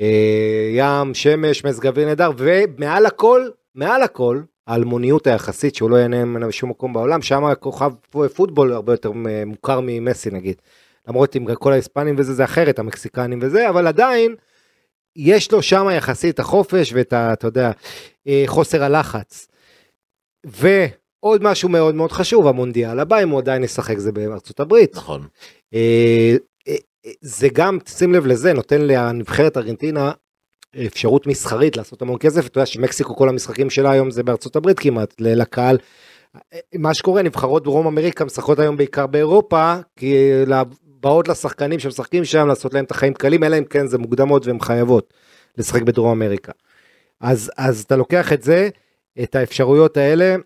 C: אה, ים, שמש, מזג אוויר נהדר, ומעל הכל, מעל הכל, האלמוניות היחסית שהוא לא ייהנה ממנה בשום מקום בעולם, שם הכוכב פוטבול הרבה יותר אה, מוכר ממסי נגיד. למרות עם כל ההיספנים וזה זה אחרת, המקסיקנים וזה, אבל עדיין יש לו שם יחסית החופש ואת ה... אתה יודע, אה, חוסר הלחץ. ועוד משהו מאוד מאוד חשוב, המונדיאל הבא, אם הוא עדיין ישחק זה בארצות הברית.
B: נכון.
C: אה, זה גם, שים לב לזה, נותן לנבחרת ארגנטינה אפשרות מסחרית לעשות המון כסף, אתה יודע שמקסיקו כל המשחקים שלה היום זה בארצות הברית כמעט, לקהל. מה שקורה, נבחרות דרום אמריקה משחקות היום בעיקר באירופה, כי באות לשחקנים שמשחקים שם לעשות להם את החיים קלים, אלא אם כן זה מוקדמות והן חייבות לשחק בדרום אמריקה. אז, אז אתה לוקח את זה, את האפשרויות האלה,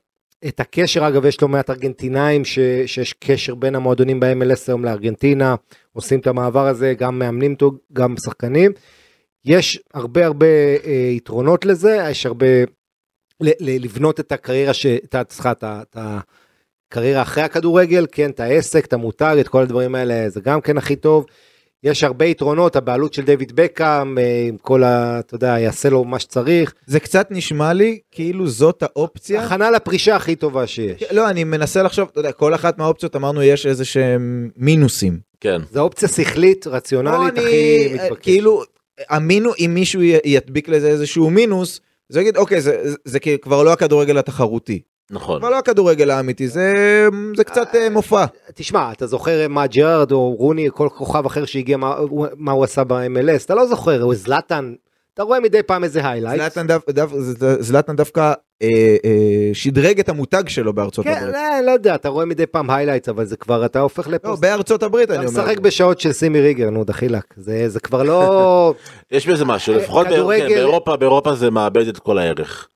C: את הקשר, אגב, יש לא מעט ארגנטינאים ש, שיש קשר בין המועדונים ב-MLS היום לארגנטינה, עושים את המעבר הזה, גם מאמנים גם שחקנים. יש הרבה הרבה אה, יתרונות לזה, יש הרבה, ל, ל, לבנות את הקריירה, ש- את ה- סליחה, את ה- את הקריירה אחרי הכדורגל, כן, את העסק, את המותג, את כל הדברים האלה, זה גם כן הכי טוב. יש הרבה יתרונות, הבעלות של דיוויד בקאם, אה, עם כל ה... אתה יודע, יעשה לו מה שצריך.
A: זה קצת נשמע לי כאילו זאת האופציה.
C: הכנה לפרישה הכי טובה שיש.
A: לא, אני מנסה לחשוב, אתה יודע, כל אחת מהאופציות אמרנו יש איזה שהם מינוסים.
B: כן.
C: זו אופציה שכלית, רציונלית,
A: לא,
C: הכי
A: אני,
C: מתבקשת.
A: כאילו, המינו, אם מישהו ידביק לזה איזשהו מינוס, זה יגיד, אוקיי, זה, זה, זה כבר לא הכדורגל התחרותי.
B: נכון.
A: כבר לא הכדורגל האמיתי, זה, זה קצת אה, מופע.
C: תשמע, אתה זוכר מה ג'רארד או רוני, כל כוכב אחר שהגיע, מה, מה הוא עשה ב-MLS, אתה לא זוכר, או זלאטן, אתה רואה מדי פעם איזה highlight.
A: זלאטן, דו, דו, זלאטן דווקא אה, אה, שדרג את המותג שלו בארצות
C: כן,
A: הברית.
C: לא, לא יודע, אתה רואה מדי פעם highlights, אבל זה כבר, אתה הופך
A: לא,
C: לפוסט.
A: בארצות הברית
C: אתה
A: אני אומר.
C: משחק בשעות של סימי ריגר, נו דחילאק, זה, זה כבר לא...
B: יש בזה משהו, לפחות
C: כדורגל-
B: כן, באירופה, באירופה זה מאבד את כל הערך.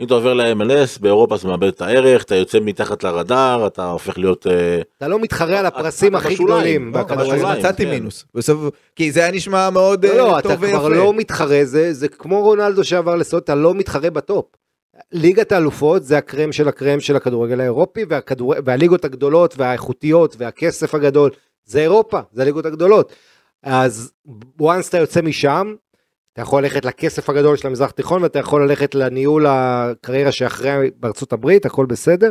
B: אם אתה עובר ל-MLS, באירופה זה מאבד את הערך, אתה יוצא מתחת לרדאר, אתה הופך להיות... אה,
C: אתה לא מתחרה על הפרסים
B: אתה
C: הכי גדולים
B: לא, אתה
A: אז מצאתי
B: כן.
A: מינוס. בסוף, כי זה היה נשמע מאוד
C: לא,
A: אה,
C: לא,
A: טוב
C: אתה
A: ויפה.
C: כבר לא מתחרה, זה, זה כמו רונלדו שעבר לסוד, אתה לא מתחרה בטופ. ליגת האלופות זה הקרם של הקרם של הכדורגל האירופי. והליגות הגדולות והאיכותיות והכסף הגדול, זה אירופה, זה הליגות הגדולות. אז once אתה יוצא משם, אתה יכול ללכת לכסף הגדול של המזרח התיכון, ואתה יכול ללכת לניהול הקריירה שאחרי בארצות הברית, הכל בסדר,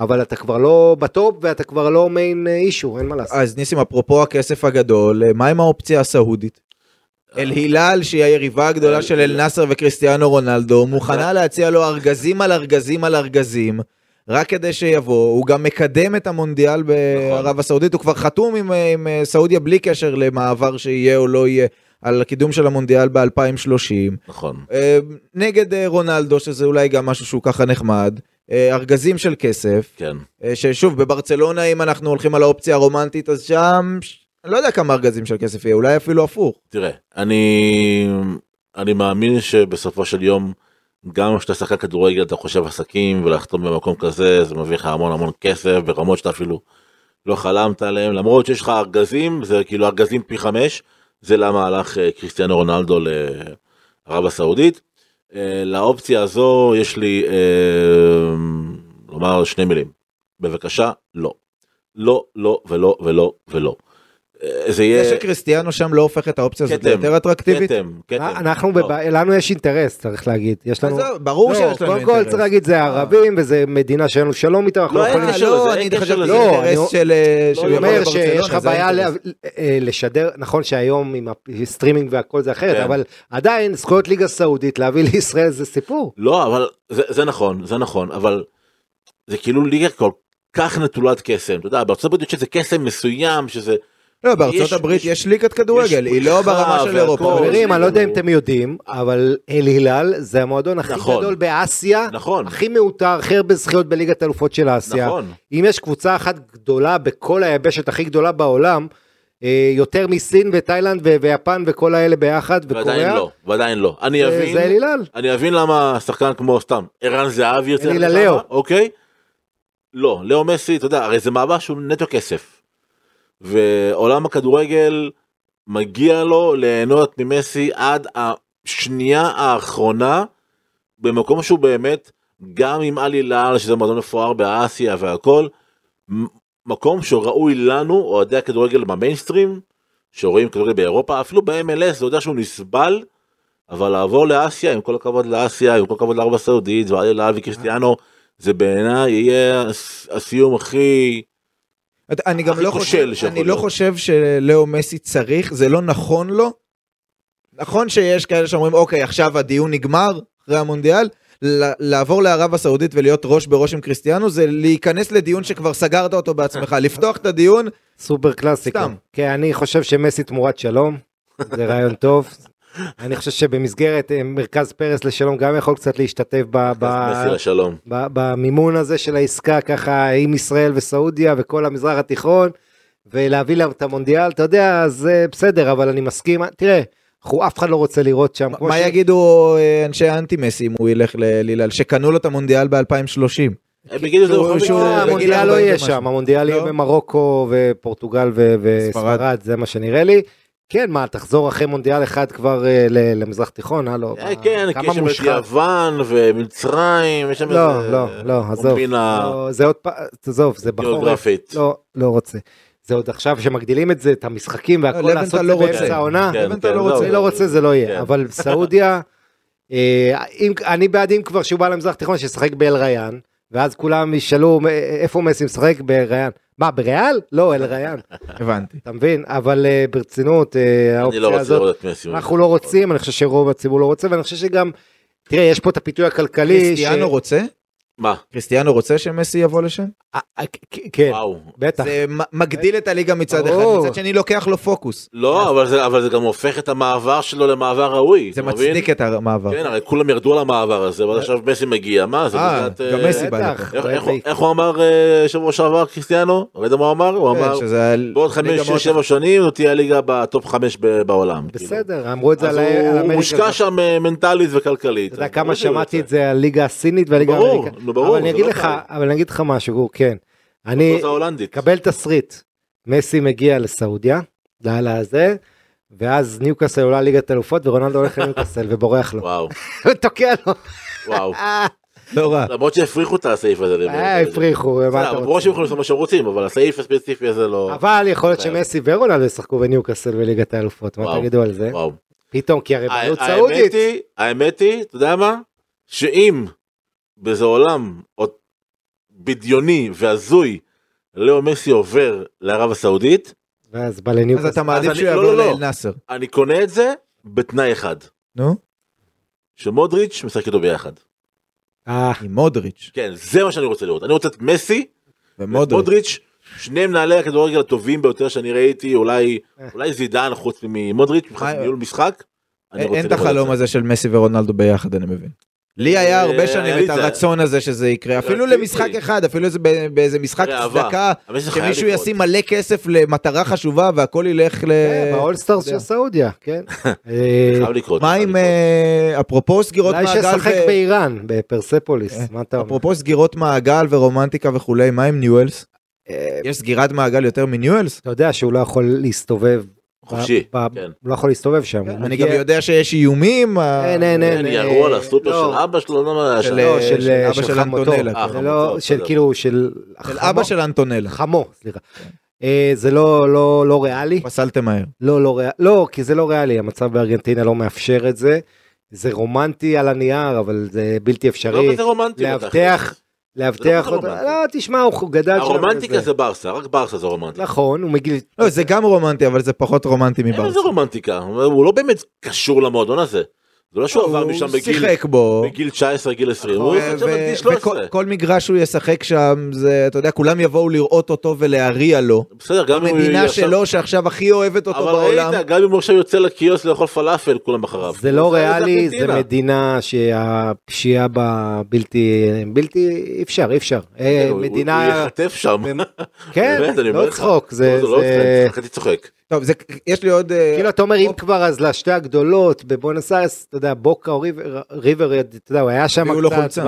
C: אבל אתה כבר לא בטופ ואתה כבר לא מיין אישו, אין מה לעשות.
A: אז ניסים, אפרופו הכסף הגדול, אה, מה עם האופציה הסעודית? אל הילל, שהיא היריבה הגדולה של אל נאסר וקריסטיאנו רונלדו, מוכנה להציע לו ארגזים על ארגזים על ארגזים, רק כדי שיבוא, הוא גם מקדם את המונדיאל בערב הסעודית, הוא כבר חתום עם, אה, עם אה, סעודיה בלי קשר למעבר שיהיה או לא יהיה, על הקידום של המונדיאל ב-2030.
B: נכון.
A: אה, נגד אה, רונלדו, שזה אולי גם משהו שהוא ככה נחמד, אה, ארגזים של כסף,
B: כן.
A: ששוב, בברצלונה, אם אנחנו הולכים על האופציה הרומנטית, אז שם, אני לא יודע כמה ארגזים של כסף יהיה, אולי אפילו הפוך.
B: תראה, אני, אני מאמין שבסופו של יום, גם כשאתה שחקן כדורגל אתה חושב עסקים ולחתום במקום כזה, זה מביא לך המון המון כסף ברמות שאתה אפילו לא חלמת עליהם, למרות שיש לך ארגזים, זה כאילו ארגזים פי חמש, זה למה הלך אה, קריסטיאנו רונלדו לערב הסעודית. אה, לאופציה הזו יש לי אה, לומר שני מילים. בבקשה, לא. לא, לא ולא ולא ולא. אה, זה
A: זה
B: יהיה
A: שקריסטיאנו שם לא הופך את האופציה הזאת ליותר אטרקטיבית?
B: כתם, כתם.
C: אנחנו,
B: לא.
C: לנו יש אינטרס, צריך להגיד. יש לנו...
A: ברור
C: לא,
A: שיש לנו
C: קודם כל
A: אינטרס.
C: צריך להגיד זה הערבים וזה מדינה שאין לנו שלום איתה, אנחנו
B: לא,
C: יכולים...
A: לא,
B: אין קשר לזה.
A: שזה
C: לא,
A: אינטרס
C: אני-
A: של... אה,
B: לא,
C: אומר שיש לך
A: זה
C: בעיה אה, לשדר, נכון שהיום עם הסטרימינג והכל זה אחרת,
B: כן.
C: אבל עדיין זכויות ליגה סעודית להביא לישראל זה סיפור.
B: לא, אבל זה, זה נכון, זה נכון, אבל זה כאילו ליגה כל כך נטולת קסם, אתה יודע, בארצות הברית יש איזה קסם מסוים שזה,
A: לא, בארצות
B: יש-
A: הברית
B: יש-
A: ליגת כדורגל, היא לא ברמה של אירופה.
C: חברים, אני לא יודע אם אתם יודעים, אבל אל הילל זה המועדון הכי
B: נכון.
C: גדול באסיה,
B: נכון,
C: הכי מעוטר, הכי הרבה זכיות בליגת אלופות של אסיה.
B: נכון,
C: אם יש קבוצה אחת גדולה בכל היבשת הכי גדולה בעולם, אה, יותר מסין ותאילנד ויפן וכל האלה ביחד,
B: ועדיין
C: וקוריאה,
B: לא, ועדיין לא, אני
C: זה-
B: אבין,
C: זה אל הילל.
B: אני אבין למה שחקן כמו סתם ערן זהבי יוצא,
C: אלילה
B: לשם,
C: לאו.
B: אוקיי, לא, לאו מסי, אתה יודע, הרי זה מעבר שהוא נטו כסף, ועולם הכדורגל מגיע לו ליהנות ממסי עד השנייה האחרונה במקום שהוא באמת גם עם עלי לאל שזה מועדון מפואר באסיה והכל מקום שראוי לנו אוהדי הכדורגל במיינסטרים שרואים כדורגל באירופה אפילו ב-MLS זה יודע שהוא נסבל אבל לעבור לאסיה עם כל הכבוד לאסיה עם כל הכבוד לערב הסעודית ועלי לאל וקריסטיאנו זה בעיניי יהיה הס- הסיום הכי
A: אני גם לא חושב, אני לא. חושב שלאו מסי צריך, זה לא נכון לו. נכון שיש כאלה שאומרים, אוקיי, עכשיו הדיון נגמר אחרי המונדיאל, לעבור לערב הסעודית ולהיות ראש בראש עם קריסטיאנו זה להיכנס לדיון שכבר סגרת אותו בעצמך, לפתוח את הדיון,
C: סופר קלאסיקה.
A: סתם.
C: כן, אני חושב שמסי תמורת שלום, זה רעיון טוב. אני חושב שבמסגרת אה, מרכז פרס לשלום גם יכול קצת להשתתף ב- ב-
B: מסי לשלום.
C: ב- במימון הזה של העסקה ככה עם ישראל וסעודיה וכל המזרח התיכון ולהביא להם את המונדיאל אתה יודע זה בסדר אבל אני מסכים תראה אנחנו אף אחד לא רוצה לראות שם
A: מה
C: ש-
A: יגידו אה, אנשי האנטי מסי אם הוא ילך ללילל שקנו לו את המונדיאל ב-2030?
B: הם הזה
A: שהוא- שהוא- בגיל
C: המונדיאל לא
A: 40
C: יהיה. שם המונדיאל יהיה
A: לא?
C: במרוקו ופורטוגל. וספרד זה מה שנראה לי. כן מה תחזור אחרי מונדיאל אחד כבר אה, ל- למזרח תיכון הלו
B: אה, כן, כי
C: כמה
B: יש שם את. יוון ומצרים, יש שם
C: לא
B: איזה
C: לא לא עזוב
B: קומבינה
C: לא, זה עוד פעם עזוב זה בחורף
B: גיאוגרפית.
C: לא לא רוצה. זה עוד עכשיו שמגדילים את זה את המשחקים והכל
A: לבנטל
C: לעשות את
A: לא.
C: באמצע העונה.
B: כן,
A: לבנטל
B: כן,
A: לא
B: זהו,
A: רוצה.
C: לא רוצה זה לא יהיה
B: כן.
C: אבל סעודיה אה, אם אני בעד אם כבר שהוא בא למזרח תיכון שישחק באל ריאן ואז כולם ישאלו "אה, איפה מסי משחק באל ריאן מה בריאל לא אל ריאן
A: הבנתי.
C: אתה מבין אבל אה, ברצינות אה,
B: אני לא
C: האופציה
B: רוצה
C: הזאת
B: לראות את מסי.
C: אנחנו לא רוצים אני חושב שרוב הציבור לא רוצה ואני חושב שגם תראה יש פה את הפיתוי הכלכלי
A: קריסטיאנו רוצה?
B: מה?
A: קריסטיאנו רוצה שמסי יבוא לשם?
C: אה, אה, כן
B: וואו.
C: בטח
A: זה מגדיל את הליגה מצד אחד. מצד שני לוקח לו פוקוס.
B: לא, אבל זה- אבל זה גם הופך את המעבר שלו למעבר ראוי.
A: זה? מצדיק את המעבר.
B: כן, הרי כולם ירדו על המעבר הזה, ואז עכשיו מסי מגיע, מה זה?
A: אה, גם
B: אה,
A: מסי בא.
B: איך- איך הוא- איך הוא אמר אה, שבוע שעבר קריסטיאנו? ראית מה הוא אמר? הוא
A: כן,
B: אמר, בעוד
A: ליגה
B: חמש,
A: מאוד
B: שש, שבע שנים זאת תהיה הליגה בטופ חמש ב- בעולם. כאילו.
C: בסדר אמרו את זה על על
B: הוא. מושקע שם אה, מנטלית וכלכלית.
C: אתה יודע כמה
B: שהוא
C: שמעתי. את זה על ליגה הסינית והליגה האמריקאית.
B: נו, ברור,
C: אבל אני אגיד
B: לא
C: לך. אבל אני אגיד לך משהו, גור, כן. אני. קבל תסריט. מסי מגיע לסעודיה, לאללה הזה, ואז ניוקאסל עולה ליגת אלופות ורונלדו הולך לניוקאסל ובורח לו.
B: וואו,
C: הוא תוקע לו.
B: וואו.
C: אה,
A: לא רע.
B: למרות שהפריחו את הסעיף הזה.
C: אה, הפריחו, מה אתה רוצה?
B: ברור שהם יכולים לעשות מה שהם רוצים, אבל הסעיף הספציפי הזה לא...
C: אבל יכול להיות. שמסי ורונלדו ישחקו בניוקאסל בליגת האלופות, מה. תגידו על זה?
B: וואו.
C: פתאום, כי הרי בעלות
B: האמת
C: סעודית.
B: היא, האמת היא, אתה יודע מה? שאם באיזה עולם עוד בדיוני והזוי לאו מסי עובר לערב הסעודית,
C: ואז בא
A: אז
C: לניוקאסל.
A: אתה מעדיף שהוא
B: לא,
A: יעבור
B: לא, לא.
A: לאל נאסר.
B: אני קונה את זה בתנאי אחד,
A: נו?
B: שמודריץ' משחק איתו ביחד.
C: אה,
A: עם מודריץ'.
B: כן, זה מה שאני רוצה לראות. אני רוצה את מסי
A: ומודריץ'.
B: שני מנהלי הכדורגל הטובים ביותר שאני ראיתי, אולי
C: אה.
B: אולי זידן חוץ ממודריץ', מבחינת
A: מה-
B: ניהול משחק. אני
A: אין את החלום
B: זה.
A: הזה של מסי ורונלדו ביחד אני מבין. לי היה
B: אה,
A: הרבה שנים את. הרצון הזה שזה יקרה אפילו. למשחק אחד אפילו איזה- באיזה משחק. צדקה שמישהו. ישים מלא כסף למטרה חשובה והכל ילך ל...
C: כן, ב
A: all stars.
C: של סעודיה, כן. אה,
B: חייב לקרות.
A: מה עם. אה, אפרופו סגירות
C: אולי
A: מעגל
C: שישחק
A: ו-
C: באיראן, בפרספוליס, מה אתה אומר?
A: אפרופו סגירות מעגל ורומנטיקה וכולי מה עם ניואלס? יש סגירת מעגל יותר מניואלס?
C: אתה יודע שהוא לא יכול להסתובב.
B: חופשי, כן.
C: הוא לא יכול להסתובב שם. הוא
A: אני גם יודע שיש איומים. אה,
C: אין, אין, אין.
B: כן,
C: אה,
B: ירו על הסופר
C: לא.
B: של אבא שלו, לא מה
A: של.
C: לא,
A: אה, אבא
C: של.
A: אנטונלה,
C: זה לא, של. כאילו, של...
A: אבא של אנטונלה.
C: חמו, סליחה. אה, זה לא, לא, לא ריאלי.
A: פסלתם מהר.
C: לא, לא ריאלי. לא, כי זה לא ריאלי, המצב בארגנטינה לא מאפשר את זה. זה רומנטי על הנייר, אבל זה בלתי
B: לא
C: אפשרי.
B: כזה רומנטי.
C: לאבטח-. לאבטח אותו. לא, תשמע, הוא גדל שם.
B: הרומנטיקה. זה ברסה, רק ברסה זה רומנטיקה.
C: נכון, הוא מגיל...
A: לא, זה גם רומנטי, אבל זה פחות רומנטי
B: אין
A: מברסה.
B: לזה רומנטיקה, הוא לא באמת קשור למועדון הזה. זה לא שהוא עבר
A: הוא
B: משם בגיל
A: שיחק בו.
B: בגיל 19, גיל 20, הוא
A: ו-
B: יוצא עכשיו
A: ו-
B: בגיל
A: וכל
B: 13.
A: כל מגרש שהוא ישחק שם, זה, אתה יודע, כולם יבואו לראות אותו ולהריע לו.
B: בסדר, גם אם הוא
A: המדינה שלו שעכשיו הכי אוהבת אותו
B: אבל
A: בעולם.
B: ראית, גם אם הוא עכשיו יוצא לקיוסק לאכול פלאפל, כולם אחריו.
C: זה לא ריאלי, זה. מדינה שהפשיעה בה בלתי, בלתי, אי אפשר, אי אפשר. אה,
B: הוא- הוא-
C: מדינה,
B: הוא יחטף שם.
C: כן, לא. צחוק, זה,
B: לא, לא
C: זה,
B: צוחק, חצי צוחק.
A: טוב, זה, יש לי עוד... אה,
C: כאילו אתה אומר אם כבר אז לשתי הגדולות בבואנוס איירס, אתה יודע, בוקה או ריבר, ריבר, אתה יודע, הוא היה שם קצת,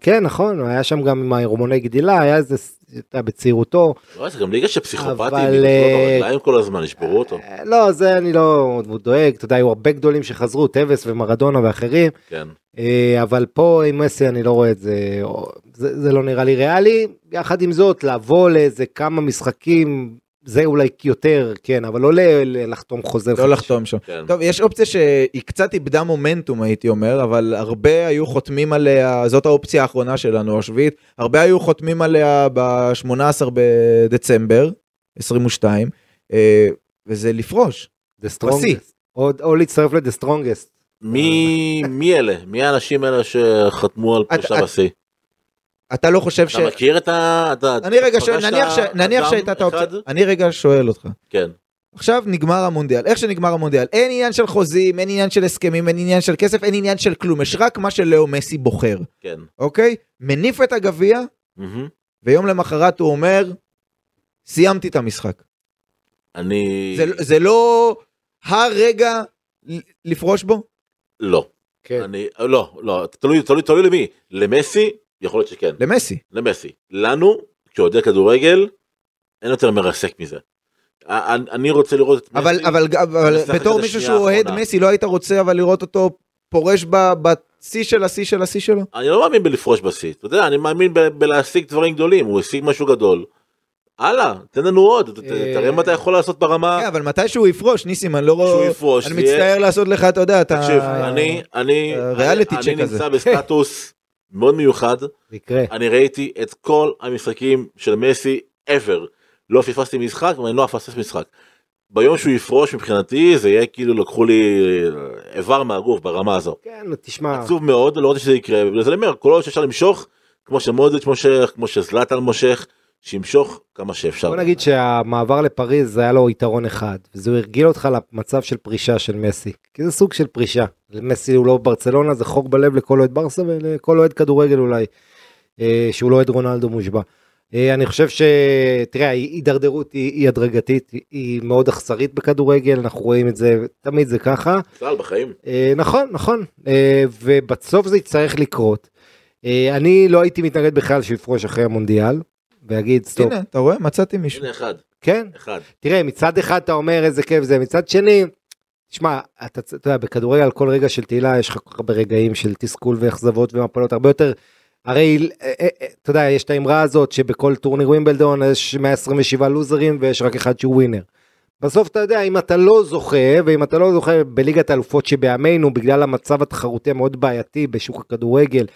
C: כן נכון, הוא היה שם גם עם ההורמוני גדילה, היה איזה, אתה בצעירותו,
B: לא, זה גם ליגה של פסיכופטים,
C: אבל, אה,
B: ברגליים כל הזמן, ישברו אותו.
C: אה, לא, זה אני לא דואג, אתה יודע, היו הרבה גדולים שחזרו, טווס ומרדונה ואחרים,
B: כן.
C: אה, אבל פה עם מסי אני לא רואה את זה, זה לא נראה לי ריאלי, יחד עם זאת לבוא לאיזה כמה משחקים, זה אולי יותר, כן, אבל לא ל- ל- לחתום חוזה.
A: לא
C: חדש.
A: לחתום שם.
B: כן.
A: טוב, יש אופציה שהיא קצת איבדה מומנטום, הייתי אומר, אבל הרבה היו חותמים עליה, זאת האופציה האחרונה שלנו, השביעית, הרבה היו חותמים עליה ב-18 בדצמבר 22, אה, וזה לפרוש.
C: The strongest. או, או להצטרף ל-The strongest.
B: מי מי אלה? מי האנשים האלה שחתמו על פרישה
A: את-
B: בשיא?
A: אתה לא חושב ש...
B: אתה מכיר את ה... אתה-
A: אני רגע שואל, נניח ש- נניח שהייתה את האופציה? אני רגע שואל אותך,
B: כן.
A: עכשיו נגמר המונדיאל, איך שנגמר המונדיאל, אין עניין של חוזים, אין עניין של הסכמים, אין עניין של כסף, אין עניין של כלום, יש רק מה שלאו מסי בוחר,
B: כן.
A: אוקיי? מניף את הגביע,
B: מהמם.
A: ויום למחרת הוא אומר, סיימתי את המשחק.
B: אני...
A: זה, זה לא הרגע ל- לפרוש בו?
B: לא.
C: כן.
B: אני... לא, לא, תלוי, תלוי, תלוי למי. למסי, יכול להיות שכן.
A: למסי.
B: למסי. לנו, כשאוהדי כדורגל, אין יותר מרסק מזה. אני- אני רוצה לראות את מסי.
A: אבל, אבל, אבל בתור מישהו שהוא אוהד. מסי, לא היית רוצה אבל לראות אותו פורש בשיא של השיא של השיא שלו?
B: אני לא מאמין בלפרוש בשיא, אתה יודע, אני מאמין ב- בלהשיג דברים גדולים, הוא השיג משהו גדול. הלאה, תן לנו עוד,
C: אה,
B: תראה מה אתה יכול לעשות ברמה,
A: כן, אבל מתי שהוא יפרוש, ניסים, אני לא
B: שהוא
A: רואה...
B: יפרוש.
A: אני מצטער לעשות לך, אתה יודע, אתה...
B: תקשיב, אני, אני,
A: אה, ריאליטי
B: אני
A: צ'ק
B: אני
A: כזה.
B: נמצא בסטטוס מאוד מיוחד,
C: יקרה.
B: אני ראיתי את כל המשחקים של מסי ever, לא פספסתי משחק ואני לא אפספס משחק. ביום שהוא יפרוש מבחינתי זה יהיה כאילו לקחו לי אה, איבר מהגוף ברמה הזו.
C: כן, תשמע,
B: עצוב מאוד, לא רוצה שזה יקרה, וזה אומר, כל עוד שאפשר למשוך, כמו שמודריץ' מושך, כמו שזלאטן מושך, שימשוך כמה שאפשר.
C: בוא נגיד שהמעבר לפריז היה לו יתרון אחד, וזה הרגיל אותך למצב של פרישה של מסי, כי זה סוג של פרישה. מסי הוא לא ברצלונה, זה חוק בלב לכל אוהד ברסה ולכל אוהד כדורגל אולי, אה, שהוא לא אוהד רונלדו מושבע. אה, אני חושב שתראה ההידרדרות היא, היא הדרגתית היא- מאוד אכזרית בכדורגל אנחנו רואים את זה תמיד זה ככה
B: בכלל בחיים.
C: אה, נכון נכון ובסוף זה יצטרך לקרות. אני לא הייתי מתנגד בכלל שהוא יפרוש אחרי המונדיאל ויגיד stop
A: הנה, אתה רואה? מצאתי מישהו.
B: הנה אחד,
C: כן
B: אחד.
C: תראה מצד אחד אתה אומר איזה כיף זה מצד שני. שמע אתה, אתה יודע בכדורגל על כל רגע של תהילה יש לך כל כך הרבה רגעים של תסכול ואכזבות ומפלות הרבה יותר. הרי אה, אה, אה, אתה יודע יש את האמרה הזאת שבכל טורניר ווימבלדון יש 127 לוזרים ויש רק אחד שהוא winner. בסוף אתה יודע אם אתה לא זוכה ואם אתה לא זוכה בליגת האלופות שבימינו בגלל המצב התחרותי המאוד בעייתי בשוק הכדורגל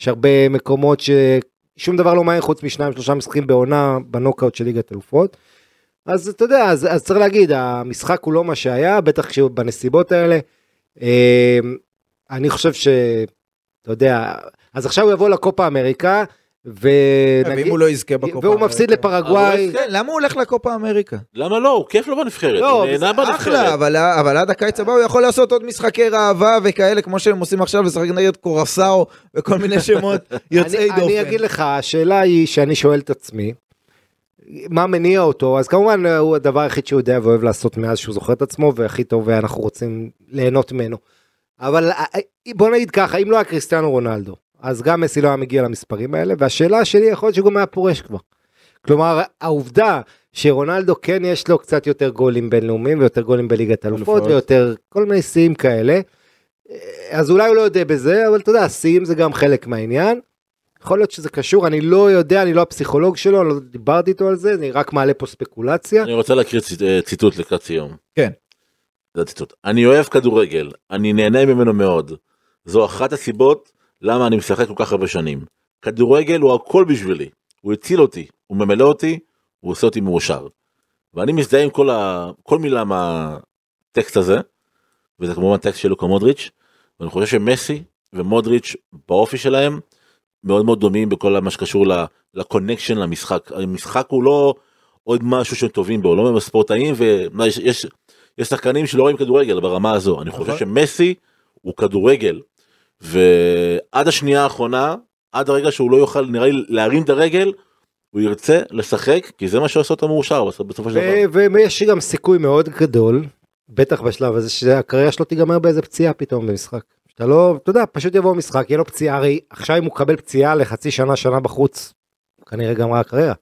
C: יש הרבה מקומות ששום דבר לא מעניין חוץ משניים שלושה משחקים בעונה בנוקאוט של ליגת אלופות. אז אתה יודע אז, אז צריך להגיד המשחק הוא לא מה שהיה בטח כשבנסיבות האלה. אה, אני חושב שאתה יודע אז עכשיו הוא יבוא לקופה אמריקה
A: ואם
C: ונגיד
A: הוא לא יזכה בקופה
C: והוא מפסיד
A: אמריקה.
C: לפרגוואי.
A: כן, למה הוא הולך לקופה אמריקה?
B: למה לא? הוא כיף לו בנבחרת,
C: לא,
B: הוא נהנה
A: אחלה,
B: בנבחרת.
A: אבל, אבל עד הקיץ הבא הוא יכול לעשות עוד משחקי ראווה וכאלה כמו שהם עושים עכשיו, לשחק נגד קורסאו וכל מיני שמות יוצאי
C: אני,
A: דופן.
C: אני אגיד לך, השאלה היא שאני שואל את עצמי, מה מניע אותו, אז כמובן הוא הדבר היחיד שהוא יודע ואוהב לעשות מאז שהוא זוכר את עצמו, והכי טוב ואנחנו רוצים ליהנות ממנו. אבל אה, בוא נגיד ככה, אם לא היה קריסטיאנו רונלדו, אז גם מסי לא היה מגיע למספרים האלה, והשאלה שלי יכול להיות שהוא גם היה פורש כבר. כלומר, העובדה שרונלדו כן יש לו קצת יותר גולים בינלאומיים ויותר גולים בליגת אלופות. ויותר כל מיני שיאים כאלה, אז אולי הוא לא יודע בזה, אבל אתה יודע, שיאים זה גם חלק מהעניין. יכול להיות שזה קשור, אני לא יודע, אני לא הפסיכולוג שלו, אני לא דיברתי איתו על זה, אני רק מעלה פה ספקולציה.
B: אני רוצה להקריא ציט- אה, ציטוט לקראת סיום.
A: כן.
B: זה הציטוט. אני אוהב כדורגל, אני נהנה ממנו מאוד. זו אחת הסיבות למה אני משחק כל כך הרבה שנים. כדורגל הוא הכל בשבילי. הוא הציל אותי, הוא ממלא אותי, הוא עושה אותי מאושר. ואני מזדהה עם כל, ה... כל מילה מהטקסט הזה, וזה כמובן טקסט של לוקה מודריץ', ואני חושב שמסי ומודריץ' באופי שלהם מאוד מאוד דומים בכל מה שקשור לקונקשן למשחק. המשחק הוא לא עוד משהו שהם טובים בו, לא הם ספורטאים ויש יש, יש שחקנים שלא רואים כדורגל ברמה הזו. אני חושב
A: נכון.
B: שמסי הוא כדורגל, ועד השנייה האחרונה, עד הרגע שהוא לא יוכל נראה לי להרים את הרגל, הוא ירצה לשחק, כי זה מה שעושה אותו מאושר בסופ- בסופו של דבר.
C: ויש גם סיכוי מאוד גדול, בטח בשלב הזה, שהקריירה שלו תיגמר באיזה פציעה פתאום במשחק. אתה לא, אתה יודע, פשוט יבוא משחק, יהיה לו פציעה, הרי עכשיו אם הוא מקבל פציעה לחצי שנה, שנה בחוץ, כנראה גמרה הקריירה.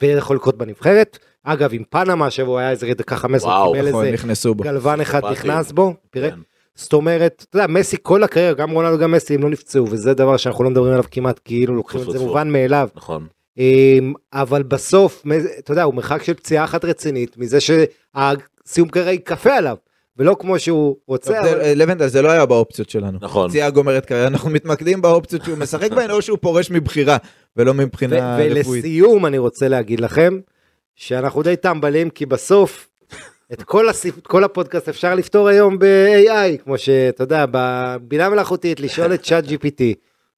C: ויכול לקרות בנבחרת. אגב, עם פנמה השבוע היה איזה דקה 15,
B: וואו,
C: קיבל
A: נכון,
C: איזה
A: נכנסו בו.
C: גלוון אחד. נכנס בו, תראה,
B: כן.
C: זאת אומרת, אתה יודע, מסי כל הקריירה, גם רונלדו גם מסי, הם לא נפצעו, וזה דבר שאנחנו לא מדברים עליו כמעט, כאילו לוקחים את זה. מובן מאליו.
B: נכון.
C: אמ, אבל בסוף, אתה יודע, הוא מרחק של פציעה אחת רצינית, מזה שהסיום קריירה ייכפה עליו, ולא כמו שהוא רוצה, אבל...
A: זה- לבנדל זה לא היה באופציות שלנו.
B: נכון.
A: פציעה גומרת קריירה, אנחנו מתמקדים באופציות שהוא משחק בהן או שהוא פורש מבחירה ולא מבחינה רפואית.
C: ולסיום אני רוצה להגיד לכם, שאנחנו די טמבלים, כי בסוף, את כל, הסיפ... כל הפודקאסט אפשר לפתור היום ב-AI, כמו שאתה יודע, בבינה מלאכותית, לשאול את צ'אט GPT.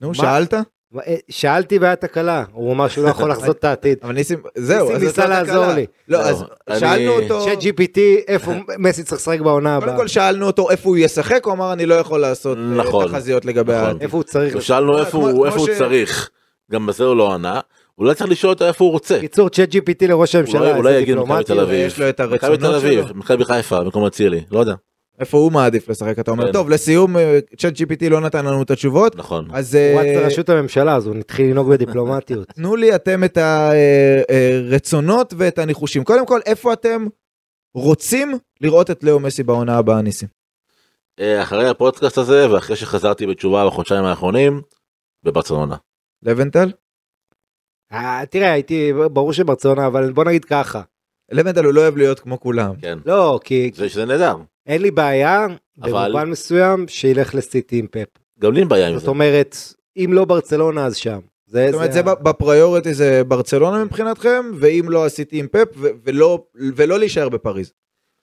A: נו,
C: מה-
A: שאלת?
C: אה, שאלתי והיה תקלה, הוא אמר שהוא לא יכול לחזות את העתיד.
A: אבל ניסים, זהו,
C: ניסים
A: אז
C: ניסה לעזור. לי.
A: לא, אז שאלנו אותו,
C: צ'אט GPT, איפה מסי צריך לשחק בעונה
A: קודם
C: הבאה?
A: כל שאלנו אותו איפה הוא ישחק, הוא אמר אני לא יכול לעשות אה,
B: נכון.
A: תחזיות לגבי. העתיד.
C: איפה הוא צריך?
B: שאלנו איפה הוא צריך. גם בזה הוא לא ענה. אולי צריך לשאול אותו איפה הוא רוצה.
C: קיצור, צ'אט GPT לראש הממשלה,
B: אולי יגיד מכבי. תל אביב.
A: יש לו את
B: מכבי
A: הרצונות
B: תל אביב,
A: שלו.
B: מכבי חיפה, במקום אצילי, לא יודע.
A: איפה הוא מעדיף לשחק, אתה אומר,
B: כן.
A: טוב, לסיום, אה, צ'אט GPT לא נתן לנו את התשובות,
B: נכון.
A: אז
C: הוא רץ
A: אה,
C: לראשות הממשלה, אז הוא התחיל לנהוג בדיפלומטיות.
A: תנו לי אתם את הרצונות ואת הניחושים. קודם כל, איפה אתם רוצים לראות את לאו מסי בעונה הבאה, ניסים?
B: אה, אחרי הפודקאסט הזה ואחרי שחזרתי בתשובה בחודשיים האחרונים, בברצלונה.
A: לבנטל?
C: אה, תראה, הייתי, ברור שברצלונה, אבל בוא נגיד ככה.
A: לבנטל הוא לא אוהב להיות כמו כולם.
B: כן.
C: לא, כי
B: זה שזה נהדר.
C: אין לי בעיה,
B: אבל-
C: במובן מסוים, שילך לסיטי עם פפ.
B: גם לי אין בעיה עם
C: זאת
B: זה.
C: אומרת, אם לא ברצלונה, אז שם. זה,
A: זאת אומרת, זה
C: ה-
A: בפריוריטי זה ברצלונה מבחינתכם, ואם לא עשיתי עם פפ, ו- ולא- ולא להישאר בפריז.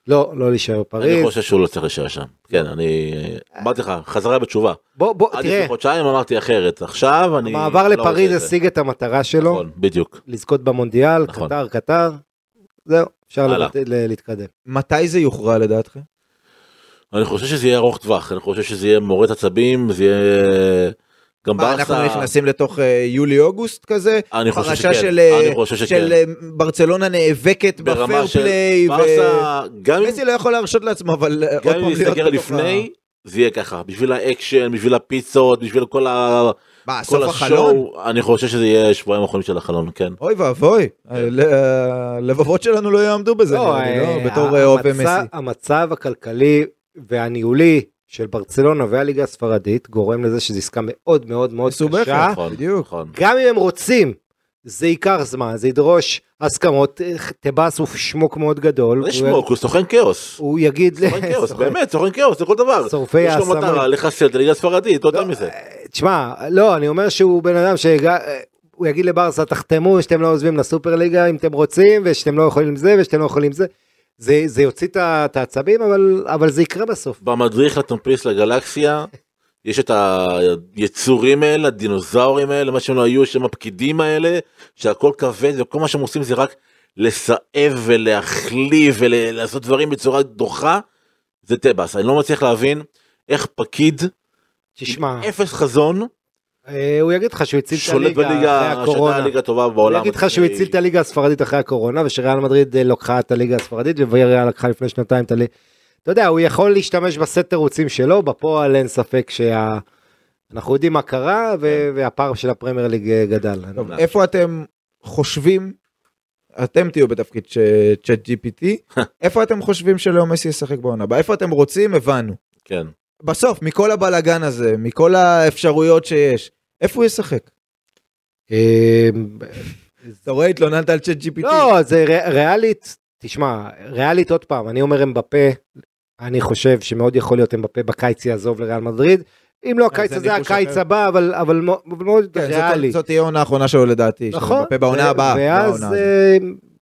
C: לא, לא להישאר
B: אני
C: בפריז.
B: חושב שהוא לא צריך להישאר שם. כן, אני אמרתי לך, חזרה בתשובה.
C: בוא, בוא,
B: עד
C: תראה,
B: לפני חודשיים אמרתי אחרת, עכשיו אני...
C: המעבר
B: לא
C: לפריז. השיג את המטרה שלו,
B: נכון, בדיוק.
C: לזכות במונדיאל,
B: נכון.
C: קטר, קטר. זהו, אפשר להתקדם.
A: מתי זה יוכרע לדעתכם?
B: אני חושב שזה יהיה ארוך טווח, אני חושב שזה יהיה מורד עצבים, זה יהיה... גם
A: מה, אנחנו
B: ברסה...
A: נכנסים לתוך אה, יולי-אוגוסט כזה?
B: אני חושב
A: פרשה
B: שכן,
A: של, אה,
B: אני חושב שכן.
A: של אה, ברצלונה נאבקת
B: ברמה
A: בפייר
B: של
A: פליי,
B: ברסה, גם אם
A: ומסי לא יכול להרשות לעצמו, אבל אה,
B: גם אם
A: בתוך
B: לפני, זה יהיה ככה, בשביל האקשן, בשביל הפיצות, בשביל כל ה...
A: מה, סוף החלון?
B: אני חושב שזה יהיה שבועיים האחרונים של החלון, כן.
A: אוי ואבוי, הל- הלבבות שלנו לא יעמדו בזה,
C: אה,
A: לא? בתור אה, אוהבי מסי.
C: המצב הכלכלי והניהולי של ברצלונה והליגה הספרדית גורם לזה שזו עסקה מאוד מאוד מאוד. קשה.
B: נכון,
A: בדיוק.
B: נכון.
C: גם אם הם רוצים, זה ייקח זמן, זה ידרוש הסכמות. טבאס הוא שמוק מאוד גדול.
B: זה
C: הוא-
B: שמוק, הוא סוכן כאוס.
C: הוא יגיד...
B: סוכן כאוס,
C: סוכן-
B: באמת, סוכן כאוס, לכל דבר.
C: שורפי
B: יש לו. מטרה לחסל את הליגה הספרדית, לא יודע מזה.
C: תשמע, לא, אני אומר שהוא בן אדם שהגע... הוא יגיד לברסה, תחתמו שאתם לא עוזבים לסופר ליגה אם אתם רוצים, ושאתם לא יכולים זה, ושאתם לא יכולים זה. זה, זה יוציא את העצבים, אבל, אבל זה יקרה בסוף.
B: במדריך לטמפליס לגלקסיה, יש את היצורים האלה, הדינוזאורים האלה, מה שהם לא היו, שהם הפקידים האלה, שהכל כבד, וכל מה שהם עושים זה רק לסאב ולהחליף ולעשות דברים בצורה דוחה, זה טבעס. אני לא מצליח להבין איך פקיד,
C: תשמע,
B: עם אפס חזון,
C: הוא יגיד לך שהוא הציל את
B: שולט
C: הליגה אחרי
B: בליגה,
C: הקורונה.
B: הליגה הטובה
C: הוא
B: בעולם.
C: יגיד לך שהוא הציל את הליגה הספרדית אחרי הקורונה, ושריאל מדריד אה, לקחה את הליגה הספרדית, וויאריאל לקחה לפני שנתיים את הליגה. אתה יודע, הוא יכול להשתמש בסט תירוצים שלו, בפועל אין ספק שה... אנחנו יודעים מה קרה, ו- והפער של הפרמייר ליג אה, גדל.
A: טוב, איפה אתם חושבים, אתם תהיו בתפקיד צ'אט GPT, איפה אתם חושבים שלאו מסי ישחק בעונה הבאה? איפה אתם רוצים? הבנו.
B: כן.
A: בסוף, מכל הבלגן הזה, מכל האפשרויות שיש, איפה הוא ישחק?
C: אה,
A: אתה רואה, התלוננת על צ'אט GPT.
C: לא, זה ריאלית, תשמע, ריאלית עוד פעם, אני אומר אמבפה, אני חושב שמאוד יכול להיות אמבפה בקיץ יעזוב לריאל מדריד. אם לא הקיץ
A: זה
C: הזה, הקיץ. הבא, אבל אבל מאוד
A: כן,
C: ריאלי.
A: זאת תהיה העונה האחרונה שלו לדעתי. של
C: נכון.
A: בעונה
C: ו-
A: הבאה. לא
C: ואז. אה,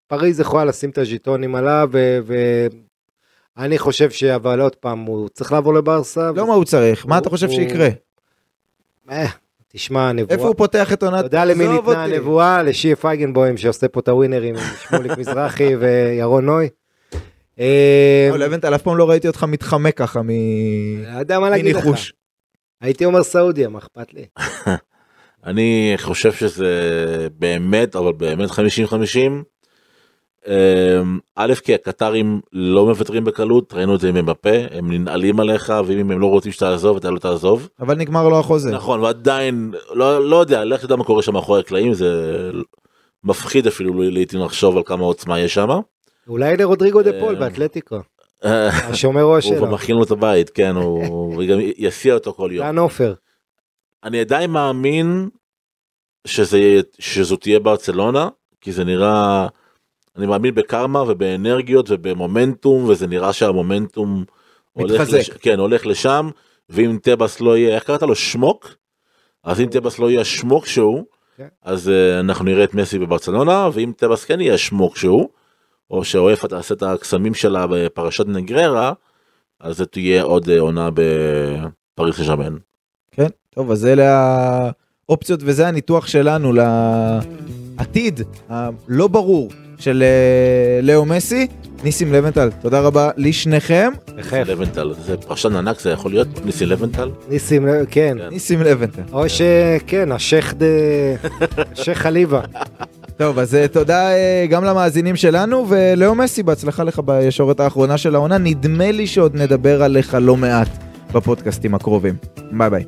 C: פריז יכולה לשים את הז'יטונים עליו, ואני חושב אבל עוד פעם, הוא צריך לעבור לברסה.
A: לא מה הוא צריך, מה אתה חושב
C: הוא-
A: שיקרה?
C: תשמע, הנבואה.
A: איפה הוא פותח את עונת...
C: אתה יודע למי ניתנה
A: אותי.
C: הנבואה? לשיה פייגנבוים שעושה פה את הווינרים, שמוליק מזרחי וירון נוי. אה,
A: לא, לבנטל, אף פעם לא ראיתי אותך מתחמק ככה מ...
C: לא יודע מה להגיד לך.
A: מניחוש.
C: הייתי אומר סעודיה, מה אכפת לי?
B: אני חושב שזה באמת, אבל באמת 50-50. אמ, א', כי הקטרים לא מוותרים בקלות, ראינו את זה עם אמבפה, הם ננעלים עליך, ואם הם לא רוצים שתעזוב, אתה לא תעזוב.
A: אבל נגמר לו החוזה.
B: נכון, ועדיין, לא לא יודע, לך תדע מה קורה שם מאחורי הקלעים, זה מפחיד אפילו לעיתים לחשוב על כמה עוצמה יש שם.
C: אולי לרודריגו דה פול
B: אה,
C: באתלטיקו, השומר ראש
B: הוא
C: שלו.
B: מכין לו את הבית, כן, הוא הוא גם יסיע אותו כל יום.
C: דן עופר.
B: אני עדיין מאמין שזה, שזו תהיה ברצלונה, כי זה נראה, אני מאמין בקרמה ובאנרגיות ובמומנטום, וזה נראה שהמומנטום הולך. לש, כן, הולך לשם, ואם טבעס לא יהיה, איך קראת לו? שמוק? אז אם טבעס לא יהיה השמוק שהוא,
C: כן.
B: אז uh, אנחנו נראה את מסי בברצלונה, ואם טבעס כן יהיה השמוק שהוא, או שאוהפה תעשה את הקסמים שלה בפרשת נגררה, אז זה תהיה עוד uh, עונה בפריס לשמן.
A: כן, טוב, אז אלה האופציות, וזה הניתוח שלנו לעתיד הלא ברור של אה, לאו מסי. ניסים לבנטל, תודה רבה לשניכם.
C: בכיף.
B: לבנטל, זה פרשן ענק זה יכול להיות? ניסי לבנטל?
C: ניסים, כן.
B: כן.
A: ניסים לבנטל.
C: או שכן, השייח דה... שייח חליבה.
A: טוב, אז אה, תודה אה, גם למאזינים שלנו, ולאו מסי, בהצלחה לך בישורת האחרונה של העונה. נדמה לי שעוד נדבר עליך לא מעט בפודקאסטים הקרובים. ביי ביי.